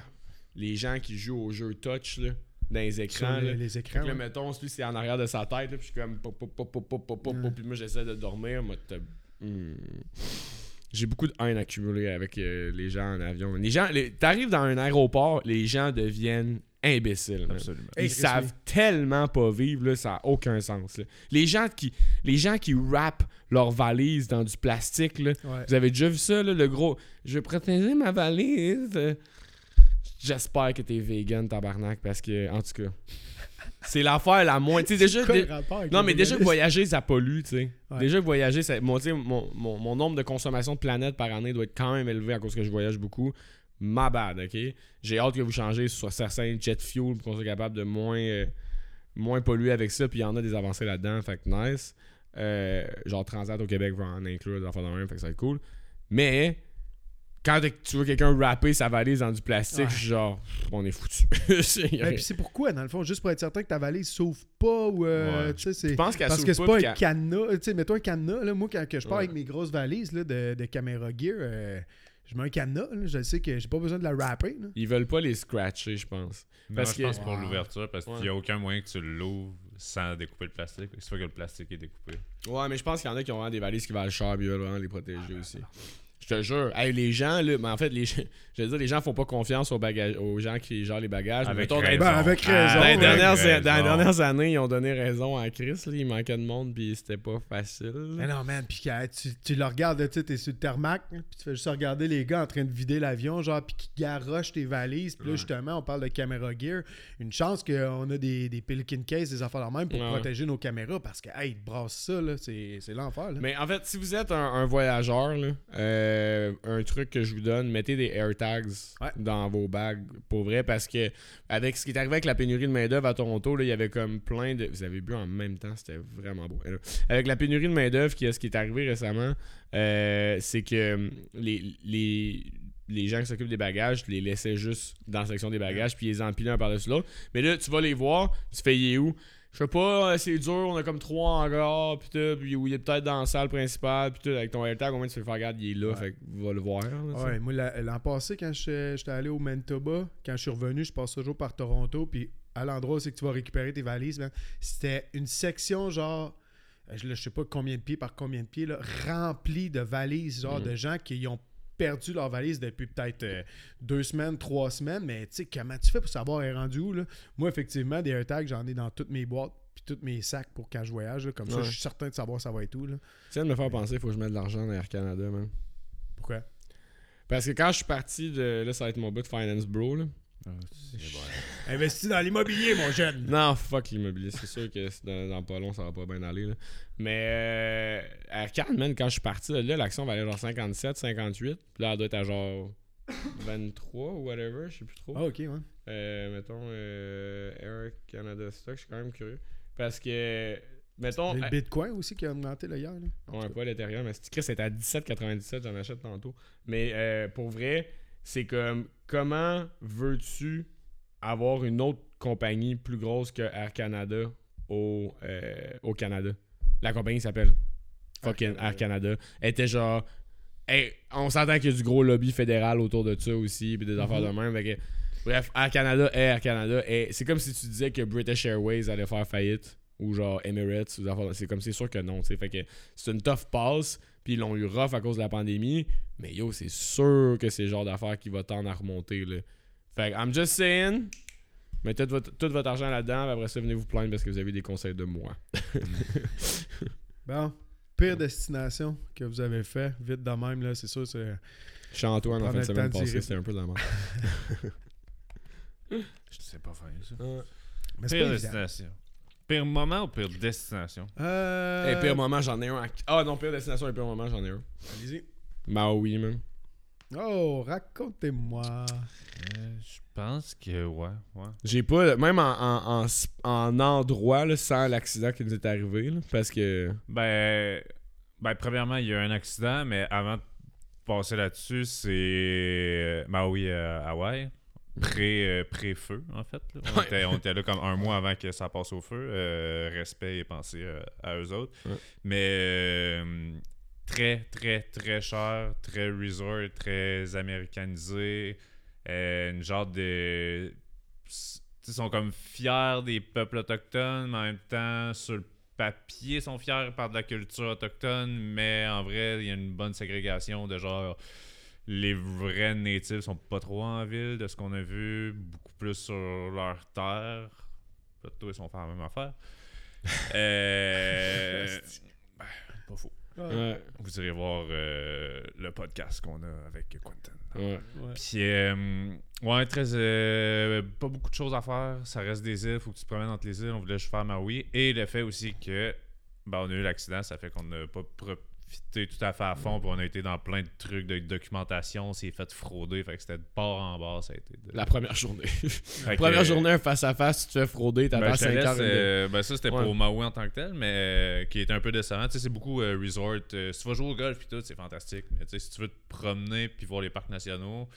les gens qui jouent au jeu touch, là, dans les écrans, les, là. les écrans. là, ouais. mettons, lui, c'est en arrière de sa tête, là, puis je suis comme pop, pop, pop, pop, pop, pop, pop, Ouais. puis moi, j'essaie de dormir. Moi. J'ai beaucoup de haine accumulée avec euh, les gens en avion. Les gens, les- t'arrives dans un aéroport, les gens deviennent imbéciles. Absolument. Ils savent tellement pas vivre, là, ça n'a aucun sens. là. Les gens qui les gens qui wrappent leur valise dans du plastique, là, Ouais. vous avez déjà vu ça, là, le gros Je vais protéger ma valise. J'espère que t'es vegan, tabarnak, parce que, en tout cas, c'est l'affaire la moins. Tu sais, déjà. Quoi dé- Non, mais déjà que voyager, ça pollue, tu sais. Ouais. Déjà que voyager, ça, sais, mon, mon- mon nombre de consommation de planète par année doit être quand même élevé à cause que je voyage beaucoup. Ma bad, ok? J'ai hâte que vous changez sur certains jet fuel pour qu'on soit capable de moins, euh, moins polluer avec ça. Puis il y en a des avancées là-dedans, fait que nice. Euh, genre Transat au Québec va en inclure des affaires de même, fait que ça va être cool. Mais quand tu vois quelqu'un wrapper sa valise dans du plastique, Ouais. je suis genre, on est foutu. [laughs] Ben, puis c'est pourquoi, dans le fond, juste pour être certain que ta valise s'ouvre pas ou. euh, Ouais. tu sais, c'est. pense qu'elle Parce que c'est pas, un cadenas. Tu sais, mets-toi un cadenas. Là, moi, quand que je pars Ouais. avec mes grosses valises là, de, de caméra gear, euh, je mets un cadenas. là. je sais que j'ai pas besoin de la wrapper. là. Ils veulent pas les scratcher, je pense. Non, Parce je pense que- pour Wow. l'ouverture, parce qu'il n'y a aucun moyen que tu l'ouvres sans découper le plastique. C'est pas que le plastique est découpé. Ouais, mais je pense qu'il y en a qui ont vraiment des valises qui valent cher, puis ils veulent vraiment les protéger aussi. Je te jure. Hey, les gens, là, mais en fait, les, [laughs] je veux dire, les gens font pas confiance aux, bagages, aux gens qui gèrent les bagages. Avec raison. Ben, avec Ah, raison, dans, les ouais. dernières, raison. dans les dernières années, ils ont donné raison à Chris. là. il manquait de monde, puis c'était pas facile. Mais non, man, puis tu, tu le regardes, tu sais, t'es sur le tarmac, hein, puis tu fais juste regarder les gars en train de vider l'avion, genre, puis qui garochent tes valises, puis là, Ouais. justement, on parle de caméra gear. Une chance qu'on a des, des Pelican case, des affaires de même pour Ouais. protéger nos caméras, parce que, hey, ils te brassent ça, là, c'est c'est l'enfer, là. Mais en fait, si vous êtes un, un voyageur, là, euh, un truc que je vous donne, mettez des AirTags Ouais. dans vos bagues, pour vrai, parce que avec ce qui est arrivé avec la pénurie de main-d'œuvre à Toronto, là, il y avait comme plein de. Vous avez bu en même temps, c'était vraiment beau. Avec la pénurie de main-d'œuvre, qui- ce qui est arrivé récemment, euh, c'est que hum, les, les, les gens qui s'occupent des bagages, tu les laissaient juste dans la section des bagages, puis ils les empilaient un par-dessus l'autre. Mais là, tu vas les voir, tu fais, il est où? Je sais pas, euh, c'est dur, on a comme trois hangars, pis tout, pis il est peut-être dans la salle principale, pis tout, avec ton AirTag, au moins tu fais faire, regarde, il est là, Ouais. fait que va le voir. là. Ouais, moi, la- l'an passé, quand je- j'étais allé au Manitoba, quand je suis revenu, je passe toujours par Toronto, puis à l'endroit où c'est que tu vas récupérer tes valises, c'était une section genre, je, sais pas combien de pieds par combien de pieds, là, remplie de valises, genre Mhm. de gens qui ont perdu leur valise depuis peut-être euh, deux semaines, trois semaines, mais tu sais, comment tu fais pour savoir elle est rendue où, là? Moi, effectivement, des AirTags, j'en ai dans toutes mes boîtes, puis tous mes sacs pour quand je voyage, là. comme ça, je suis certain de savoir ça va être où, là. Tu viens de me faire penser, faut que je mette de l'argent dans Air Canada, man. Pourquoi? Parce que quand je suis parti de. Là, ça va être mon bout de Finance Bro, là. Investis dans l'immobilier, mon jeune! Non, fuck l'immobilier, c'est sûr que dans, dans pas long, ça va pas bien aller, là. Mais euh, Air Canada, man, quand je suis parti, là, l'action valait genre 57, 58, puis là, elle doit être à genre 23 ou whatever, je sais plus trop. Ah, ok, ouais. Euh, mettons, euh, Air Canada Stock, je suis quand même curieux. Parce que, mettons, Le euh, Bitcoin aussi qui a augmenté là, hier. Là. ouais, pas l'Ethereum, mais c'est c'était à 17,97, j'en achète tantôt. Mais pour vrai, c'est comme, comment veux-tu avoir une autre compagnie plus grosse que Air Canada au, euh, au Canada? La compagnie s'appelle fucking. Air Canada. Elle était genre. Hey, on s'entend qu'il y a du gros lobby fédéral autour de ça aussi, puis des affaires de même. fait que- bref, Air Canada est Air Canada. Et c'est comme si tu disais que British Airways allait faire faillite, ou genre Emirates, C'est comme c'est sûr que non, tu sais. Fait que c'est une tough pass, puis ils l'ont eu rough à cause de la pandémie. Mais yo, c'est sûr que c'est le genre d'affaire qui va tendre à remonter, là. Fait que, I'm just saying. Mettez tout votre, tout votre argent là-dedans, après ça, venez vous plaindre parce que vous avez des conseils de moi. [laughs] Bon, pire destination que vous avez fait, vite de même, là, c'est sûr, c'est. Je suis Antoine en fin de semaine passée, c'était un peu de la merde. [laughs] Je sais pas faire ça. Mais Pire pas évident. destination. Pire moment ou pire destination? Euh, pire moment, j'en ai un. à- Ah non, pire destination et pire moment, j'en ai un. Allez-y. Maui, man. Oh, racontez-moi. Euh, je pense que ouais, ouais. J'ai pas, même en, en, en, en endroit, là, sans l'accident qui nous est arrivé, là, parce que. Ben, ben, premièrement, il y a eu un accident, mais avant de passer là-dessus, c'est euh, Maui, euh, Hawaï. Pré, euh, pré-feu, en fait. là. On, Ouais. était, on était là comme un mois avant que ça passe au feu. Euh, respect et pensée euh, à eux autres. Ouais. Mais très, très, très cher, très resort, très américanisé. Une genre de. Ils sont comme fiers des peuples autochtones, mais en même temps, sur le papier, ils sont fiers par de la culture autochtone, mais en vrai, il y a une bonne ségrégation de genre. Les vrais natifs sont pas trop en ville, de ce qu'on a vu, beaucoup plus sur leur terre. Plutôt, ils sont fait la même affaire. [laughs] Euh, ben, pas faux. Ouais. Vous irez voir euh, le podcast qu'on a avec Quentin. Ouais. Ouais. Puis, euh, ouais, très. euh, pas beaucoup de choses à faire. Ça reste des îles, faut que tu te promènes entre les îles. On voulait juste faire Maui. Et le fait aussi que, ben, on a eu l'accident, ça fait qu'on n'a pas profité tout à fait à fond. Puis, on a été dans plein de trucs de documentation. On s'est fait frauder. Fait que c'était de bord en bord. Ça a été. de- La première journée. [laughs] Que, première euh, journée, un face-à-face, tu te fais frauder, ben, t'attends te 5 laisse, heures. euh, ben, ça, c'était Ouais. pour Maui en tant que tel, mais euh, qui est un peu décevant. Tu sais, c'est beaucoup euh, resort. euh, si tu vas jouer au golf puis tout, c'est fantastique. Mais tu sais, si tu veux te promener puis voir les parcs nationaux,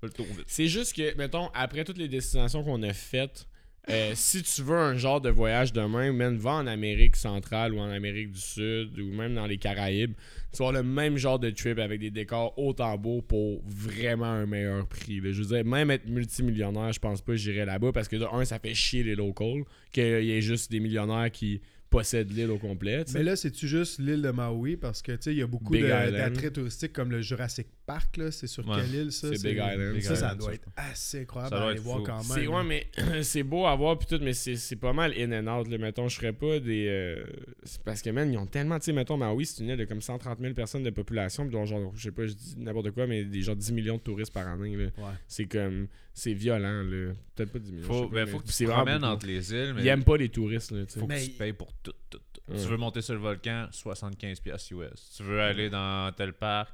fais le tour vite. C'est juste que, mettons, après toutes les destinations qu'on a faites, euh, si tu veux un genre de voyage demain, même va en Amérique centrale ou en Amérique du Sud ou même dans les Caraïbes, tu vas le même genre de trip avec des décors autant beaux pour vraiment un meilleur prix. Je veux dire, même être multimillionnaire, je pense pas que j'irais là-bas parce que, de un, ça fait chier les locals, qu'il y ait juste des millionnaires qui possèdent l'île au complet. Mais là, c'est-tu juste l'île de Maui? Parce que, tu sais, il y a beaucoup d'attraits touristiques comme le Jurassic Park, là. C'est sur Ouais. quelle île, ça? C'est Big Island. Big Ça, ça Island, doit être assez incroyable Ça doit à aller être voir fou. quand même. C'est ouais, mais [clears throat] c'est beau à voir puis tout, mais c'est c'est pas mal in and out. Là. Mettons, je ferais pas des. euh, c'est parce que, man, ils ont tellement. Tu sais, mettons, Maui, c'est une île de comme 130 000 personnes de population, puis dont, genre, je sais pas, je dis n'importe quoi, mais des genre 10 millions de touristes par année. Là. Ouais. C'est comme. C'est violent, là. Peut-être pas 10 millions. Faut, pas, ben, mais faut que tu c'est te promènes entre les îles, mais Ils aiment pas les touristes, là, tu sais. faut que Mais- tu payes pour tout, tout, tout. Ouais. Tu veux monter sur le volcan, 75$ piastres US. Tu veux aller dans tel parc,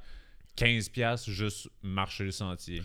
15$ piastres juste marcher le sentier.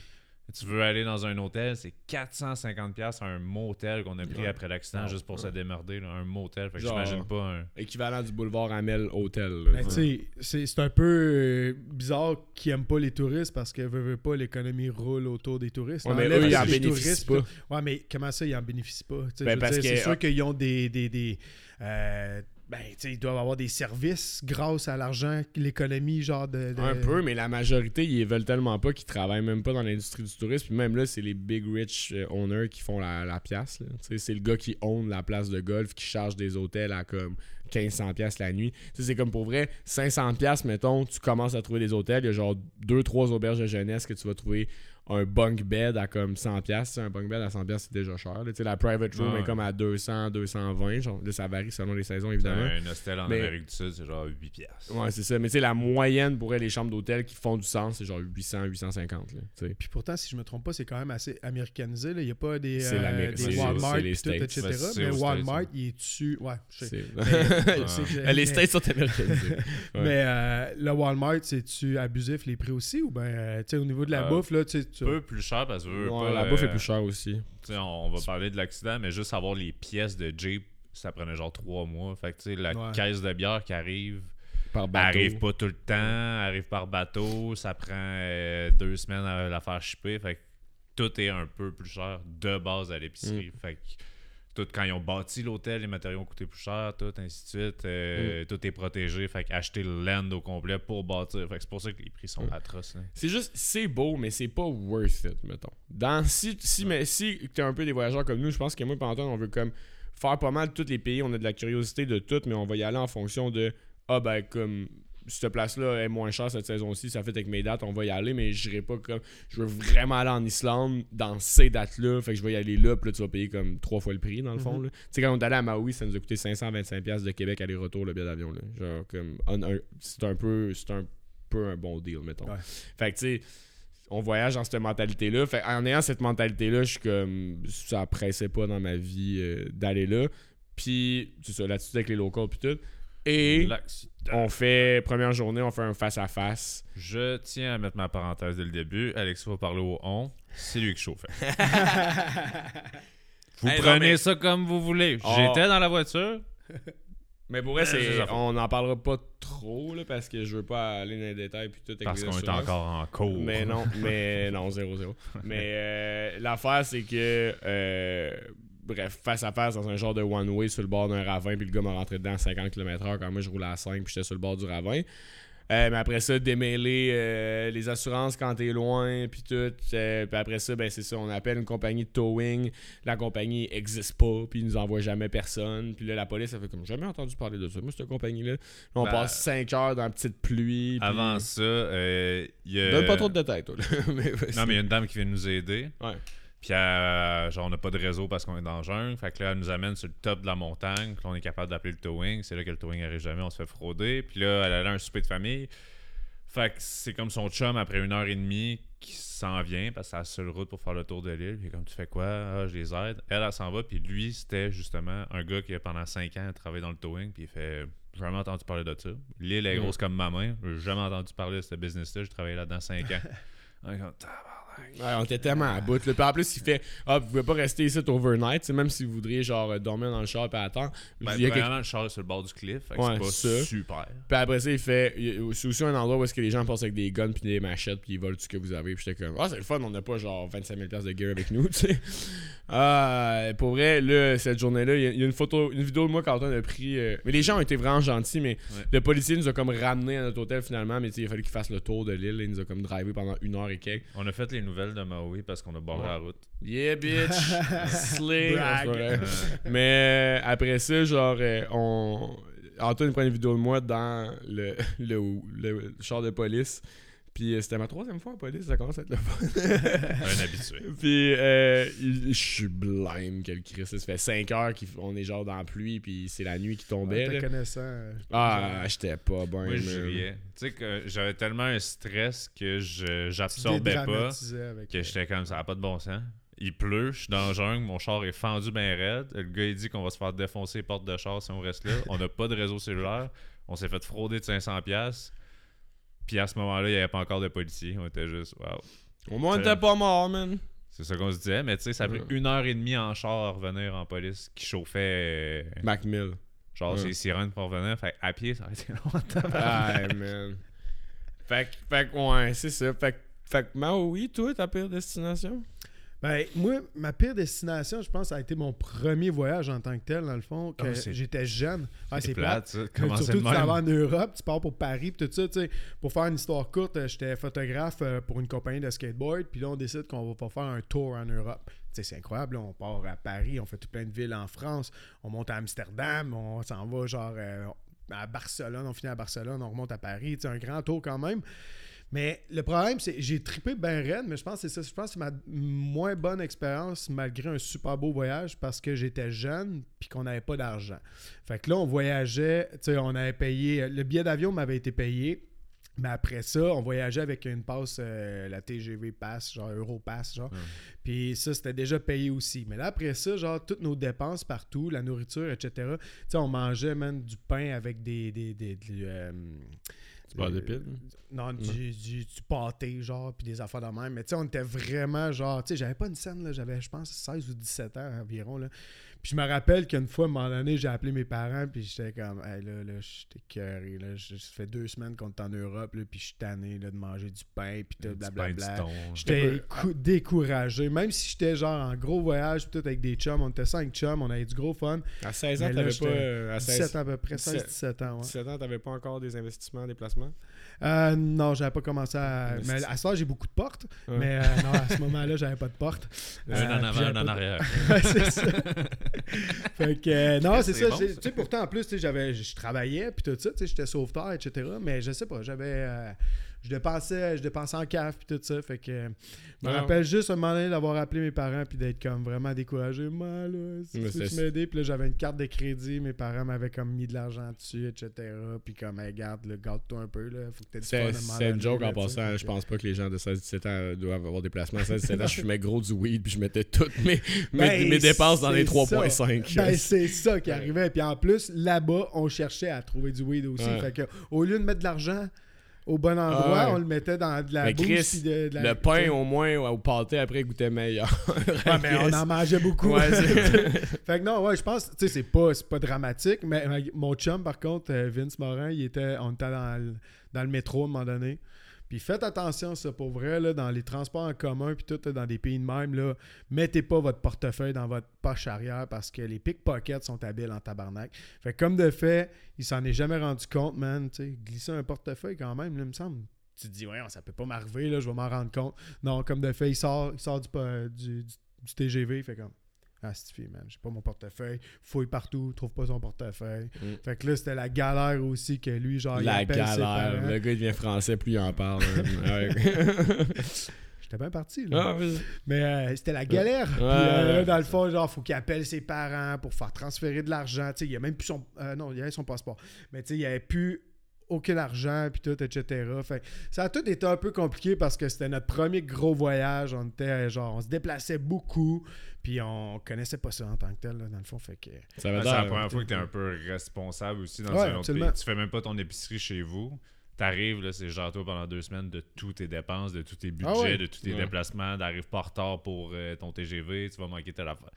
Tu veux aller dans un hôtel, c'est 450$ piastres un motel qu'on a pris Ouais. après l'accident Ouais. juste pour se démerder. là, un motel. Fait que j'imagine pas un. Équivalent du boulevard Amel Hotel. là, Ben, c'est c'est un peu euh, bizarre qu'ils aiment pas les touristes parce que veut, veut pas l'économie roule autour des touristes. Ouais, mais eux, ils en touristes, bénéficient pas. Ouais, mais comment ça, ils en bénéficient pas? Ben, C'est sûr qu'ils ont des. des, des euh, ben, tu ils doivent avoir des services grâce à l'argent, l'économie, genre de. Un peu, mais la majorité, ils veulent tellement pas qu'ils travaillent même pas dans l'industrie du tourisme. Puis même là, c'est les big rich euh, owners qui font la, la pièce. C'est le gars qui own la place de golf qui charge des hôtels à comme 1500$ piastres la nuit. C'est comme pour vrai, 500$, piastres, mettons, tu commences à trouver des hôtels. Il y a genre 2-3 auberges de jeunesse que tu vas trouver un bunk bed à comme 100$. piastres. Un bunk bed à 100$, piastres, c'est déjà cher. là. Tu La private room Ouais. est comme à 200, 220. Genre, là, ça varie selon les saisons, évidemment. Un hostel en Mais- Amérique du Sud, c'est genre 8$. piastres. Ouais, c'est ça. Mais tu sais, la moyenne pour les chambres d'hôtel qui font du sens, c'est genre 800, 850. Là, tu. Puis pourtant, si je me trompe pas, c'est quand même assez américanisé. là. Il n'y a pas des, euh, des Walmart, c'est les tout, States. etc. Mais Walmart, States, il est dessus. Ouais, je sais. [laughs] Que- les States sont américanisés. [laughs] Ouais. Mais euh, le Walmart, c'est-tu abusif les prix aussi ou ben euh, tu sais au niveau de la Euh, bouffe là, tu sais tu- Un peu plus cher parce que veux, Ouais, pas, la bouffe est euh, plus chère aussi. On, va parler de l'accident, mais juste avoir les pièces de Jeep, ça prenait genre trois mois. Fait que, la Ouais. caisse de bière qui arrive, Par elle bateau. arrive pas tout le temps, arrive par bateau, ça prend euh, deux semaines à la faire shipper. Fait que tout est un peu plus cher de base à l'épicerie. Mm. Fait que tout, quand ils ont bâti l'hôtel, les matériaux ont coûté plus cher, tout, ainsi de suite. euh, Mm. Tout est protégé. Fait qu'acheter le land au complet pour bâtir. Fait que c'est pour ça que les prix sont Mm. atroces. là. C'est juste, c'est beau, mais c'est pas worth it, mettons. Dans, si si, mais, si t'es un peu des voyageurs comme nous, je pense que moi, Panton, on veut comme faire pas mal tous les pays. On a de la curiosité de tout, mais on va y aller en fonction de, ah ben, comme cette place-là est moins chère cette saison-ci, ça fait avec mes dates, on va y aller, mais j'irai pas comme, je veux vraiment aller en Islande dans ces dates-là, fait que je vais y aller là, puis là, tu vas payer comme trois fois le prix, dans le fond. Mhm. Tu sais, quand on est allé à Maui, ça nous a coûté 525$ de Québec aller-retour, le billet d'avion. Genre, comme, c'est un peu, c'est un peu un bon deal, mettons. Ouais. Fait que, tu sais, on voyage dans cette mentalité-là. Fait en ayant cette mentalité-là, je suis comme. Ça pressait pas dans ma vie euh, d'aller là. Puis, c'est ça, l'attitude avec les locaux, puis tout. Et on fait, première journée, on fait un face-à-face. Je tiens à mettre ma parenthèse dès le début. Alexis va parler au on. C'est lui qui chauffait. [laughs] [laughs] Vous Hey, non, prenez mais- ça comme vous voulez. Oh. J'étais dans la voiture. [laughs] Mais pour vrai, on n'en parlera pas trop, là, parce que je veux pas aller dans les détails, puis tout avec Parce qu'on est encore en cours. Mais non, mais non, 0-0. mais euh, l'affaire, c'est que. euh, bref, face à face dans un genre de one-way sur le bord d'un ravin, puis le gars m'a rentré dedans à 50 km/h quand moi je roulais à 5, puis j'étais sur le bord du ravin. Euh, mais après ça, démêler euh, les assurances quand t'es loin, puis tout. euh, puis après ça, ben c'est ça, on appelle une compagnie de towing. La compagnie existe pas, puis ils nous envoient jamais personne. Puis là, la police, ça fait comme jamais entendu parler de ça. Moi, cette compagnie-là. Là, on Ben, passe 5 heures dans la petite pluie. Avant ça, euh, il y a... Donne pas trop de détails, toi. [laughs] Mais. Non, mais il y a une dame qui vient nous aider. Ouais. Puis, euh, genre, on n'a pas de réseau parce qu'on est dans le jungle. Fait que là, elle nous amène sur le top de la montagne. Puis là, on est capable d'appeler le towing. C'est là que le towing arrive jamais. On se fait frauder. Puis là, elle à un souper de famille. Fait que c'est comme son chum après une heure et demie qui s'en vient parce que c'est la seule route pour faire le tour de l'île. Puis comme tu fais quoi? Ah, je les aide. Elle, elle s'en va. Puis lui, c'était justement un gars qui, pendant 5 ans, a travaillé dans le towing. Puis il fait J'ai jamais entendu parler de ça. L'île est Mm. grosse comme ma main. J'ai jamais entendu parler de ce business-là. J'ai travaillé là-dedans 5 ans. [laughs] On. Ouais, était tellement à bout. là. Puis en plus, il fait Ah, vous pouvez pas rester ici overnight. tu sais, Même si vous voudriez genre euh, dormir dans le char et attendre. Ben, il y a quelque- premièrement, le char est sur le bord du cliff. Fait que Ouais, c'est pas ça. super. Puis après ça, il fait C'est aussi un endroit où est-ce que les gens passent avec des guns puis des machettes puis ils volent tout ce que vous avez. Puis j'étais comme Ah, c'est le fun, on n'a pas genre 25 000 de gear avec nous, [laughs] tu sais. Ah, pour vrai, là, cette journée-là, il y, a- il y a une photo, une vidéo de moi quand on a pris. euh, Mais les gens ont été vraiment gentils, mais Ouais. le policier nous a comme ramené à notre hôtel finalement. Mais il a fallu qu'il fasse le tour de l'île. Il nous a comme drivé pendant une heure et quelques. On a fait les nouvelles de Maui parce qu'on a barré Ouais. la route. Yeah, bitch! [laughs] Ouais. Mais euh, après ça, genre, euh, on. Antoine prend une vidéo de moi dans le, [laughs] le, le char de police. Puis euh, c'était ma troisième fois en police, ça commence à être le fun. [laughs] Un habitué. puis euh, je suis blême, quel Christ. Ça fait 5 heures qu'on est genre dans la pluie, puis c'est la nuit qui tombait. Ouais, connaissant. euh, Ah, j'étais pas bien. Moi, je riais. Tu sais que j'avais tellement un stress que j'absorbais pas avec, que j'étais comme ça a pas de bon sens. Il pleut, je suis dans le jungle, mon char est fendu bien raide. Le gars il dit qu'on va se faire défoncer les portes de char si on reste là. On n'a pas de réseau cellulaire. On s'est fait frauder de 500$. Puis à ce moment-là, il n'y avait pas encore de policiers. On était juste, waouh. Au moins, t'es pas mort, man. C'est ça qu'on se disait, mais tu sais, ça a pris une heure et demie en char à revenir en police qui chauffait euh, Macmill. genre Ouais. ses sirènes pour revenir. Fait à pied, ça aurait été longtemps. Ah, man. Fait que, fait ouais, c'est ça. Fait que, fait que, Maui, toi, ta pire destination? Ben, moi, ma pire destination, je pense, ça a été mon premier voyage en tant que tel, dans le fond, que Ah, c'est- j'étais jeune. Ah, c'est plate. ça. C'est Surtout, tu vas en Europe, tu pars pour Paris, puis tout ça. Pour faire une histoire courte, euh, j'étais photographe euh, pour une compagnie de skateboard, puis là, on décide qu'on va pas faire un tour en Europe. C'est incroyable, là, on part à Paris, on fait tout plein de villes en France, on monte à Amsterdam, on s'en va genre euh, à Barcelone, on finit à Barcelone, on remonte à Paris, sais, un grand tour quand même. Mais le problème, c'est j'ai trippé ben raide, mais je pense que c'est ça. Je pense que c'est ma moins bonne expérience malgré un super beau voyage parce que j'étais jeune puis qu'on n'avait pas d'argent. Fait que là, on voyageait, tu sais, on avait payé. Le billet d'avion m'avait été payé. Mais après ça, on voyageait avec une passe, euh, la TGV Pass, genre Europass, genre. Puis ça, c'était déjà payé aussi. Mais là, après ça, genre, toutes nos dépenses partout, la nourriture, etc. Tu sais, on mangeait, même du pain avec des... des, des, des, euh, Tu parles de euh, pile? non, du, du, du pâté, genre, puis des affaires de même. Mais tu sais, on était vraiment, genre, tu sais, j'avais pas une scène, là, j'avais, je pense, 16 ou 17 ans environ, là. Puis je me rappelle qu'une fois, à un moment donné, j'ai appelé mes parents, puis j'étais comme, hey, là, là, j'étais cœuré, là. Je- Ça fait deux semaines qu'on est en Europe, là, puis je suis tanné, là, de manger du pain, puis tout, Du pain, du blablabla. J'étais cou- découragé. Même si j'étais genre en gros voyage, tout avec des chums, on était cinq chums, on avait du gros fun. À 16 ans, t'avais pas. euh, À 17 16, ans à peu près, 17. 16-17 ans, ouais. 17 ans, t'avais pas encore des investissements, des placements? Euh, non, j'avais pas commencé à. Mais à ce j'ai beaucoup de portes. Ouais. Mais euh, non, à ce [laughs] moment-là, j'avais pas de porte. Un Euh, en puis avant, un en de- arrière. [laughs] C'est ça. [laughs] fait que, euh, non, c'est ça. bon, ça. Tu sais, pourtant, en plus, j'avais, je travaillais, puis tout ça, tu sais, j'étais sauveteur, etc. Mais je sais pas, j'avais. Euh, je dépensais, je dépensais en caf puis tout ça. Fait que euh, je me Ah. rappelle juste un moment donné d'avoir appelé mes parents puis d'être comme vraiment découragé. Moi, là, si tu veux m'aider? Puis là, j'avais une carte de crédit. Mes parents m'avaient comme mis de l'argent dessus, etc. Puis comme, hey, garde, là, garde-toi un peu. Là. Faut que t'aies du C'est une joke là, en passant. Je que- pense pas que les gens de 16-17 ans doivent avoir des placements. À 16-17 ans, je fumais gros du weed puis je mettais toutes mes, mes, Ben, mes dépenses dans les c'est 3.5. Ben, c'est ça qui arrivait. Puis en plus, là-bas, on cherchait à trouver du weed aussi. Ouais. Fait que, au lieu de mettre de l'argent au bon endroit, Ah ouais. on le mettait dans de la Mais. Chris, puis de, de la- le pain, au moins, au pâté, après, goûtait meilleur. Ouais, [laughs] mais on en mangeait beaucoup. Ouais, [laughs] fait que non, ouais, je pense, tu sais, c'est pas, pas dramatique, mais mais mon chum, par contre, euh, Vince Morin, il était, on était dans le, dans le métro à un moment donné. Puis faites attention, ça, pour vrai, là, dans les transports en commun, puis tout, dans des pays de même, là, mettez pas votre portefeuille dans votre poche arrière parce que les pickpockets sont habiles en tabarnak. Fait comme de fait, il s'en est jamais rendu compte, man, glisser un portefeuille quand même, là, il me semble. Tu te dis, ouais, ça peut pas m'arriver, là, je vais m'en rendre compte. Non, comme de fait, il sort, il sort du, po- du, du- du TGV, fait comme, ah, c'est fille, man, j'ai pas mon portefeuille, fouille partout, trouve pas son portefeuille. Mm. Fait que là, c'était la galère aussi que lui, genre, il La ses galère. parents. Le gars, il devient français, plus il en parle. [laughs] Ouais. [laughs] J'étais bien parti, là. Ah. Mais euh, c'était la galère. Puis euh, là, dans le fond, genre, faut qu'il appelle ses parents pour faire transférer de l'argent. Tu sais, il a même plus son. euh, non, il avait son passeport. Mais tu sais, il n'y avait plus aucun argent, puis tout, etc. Fait ça a tout été un peu compliqué parce que c'était notre premier gros voyage. On était, euh, genre, on se déplaçait beaucoup, puis on connaissait pas ça en tant que tel, là, dans le fond. Fait que. Ça Ouais, va c'est la première fois que tu es un peu responsable aussi dans Ouais, un autre pays. Tu fais même pas ton épicerie chez vous. T'arrives, là, c'est genre toi pendant deux semaines de tous tes dépenses, de tous tes budgets, Ah ouais. de tous tes Ouais. déplacements, d'arrives pas en retard pour euh, ton TGV, tu vas manquer telle affaire.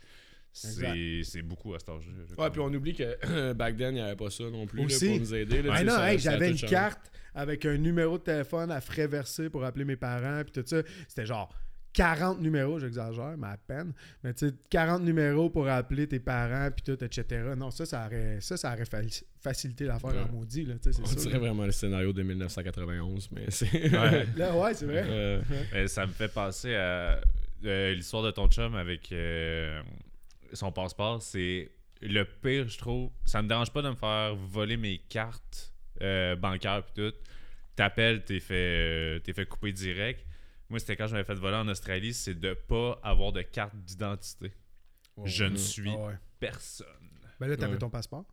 C'est c'est beaucoup à cet âge-là. Ouais, puis on oublie que back then, il n'y avait pas ça non plus là, Aussi. pour nous aider. là, Ah non, hey, j'avais une changé. carte avec un numéro de téléphone à frais versés pour appeler mes parents, puis tout ça. C'était genre 40 numéros, j'exagère, mais à peine. Mais tu sais, 40 numéros pour appeler tes parents, puis tout, etc. Non, ça, ça aurait, ça, ça aurait fa- facilité l'affaire Ouais. en maudit, là, On ça. dirait vraiment le scénario de 1991, mais c'est. Ouais. [laughs] Là, ouais, c'est vrai. Euh, Mais ça me fait penser à euh, l'histoire de ton chum avec euh, son passeport. C'est le pire, je trouve. Ça me dérange pas de me faire voler mes cartes euh, bancaires et tout. T'appelles, t'es fait, euh, t'es fait couper direct. Moi, c'était quand je m'avais fait voler en Australie, c'est de pas avoir de carte d'identité. Je ne suis Ah ouais. personne. Ben là, t'avais Ouais. ton passeport?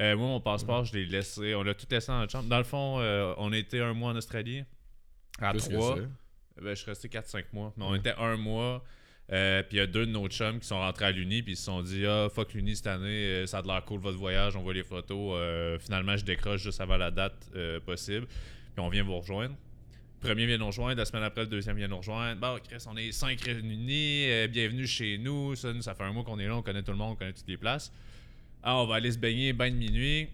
Euh, moi, mon passeport, je l'ai laissé. On l'a tout laissé dans la chambre. Dans le fond, euh, on était un mois en Australie. À plus trois. Ben, je suis resté 4-5 mois. Mais on Ouais. était un mois. Euh, puis il y a deux de nos chums qui sont rentrés à l'Uni. Puis ils se sont dit Ah, fuck l'Uni cette année, euh, ça a de l'air cool votre voyage, on voit les photos. Euh, finalement, je décroche juste avant la date euh, possible. Puis on vient vous rejoindre. Le premier vient nous rejoindre, la semaine après, le deuxième vient nous rejoindre. Bon, Chris, on est cinq réunis, bienvenue chez nous. Ça, nous, ça fait un mois qu'on est là, on connaît tout le monde, on connaît toutes les places. Ah, on va aller se baigner, bain de minuit.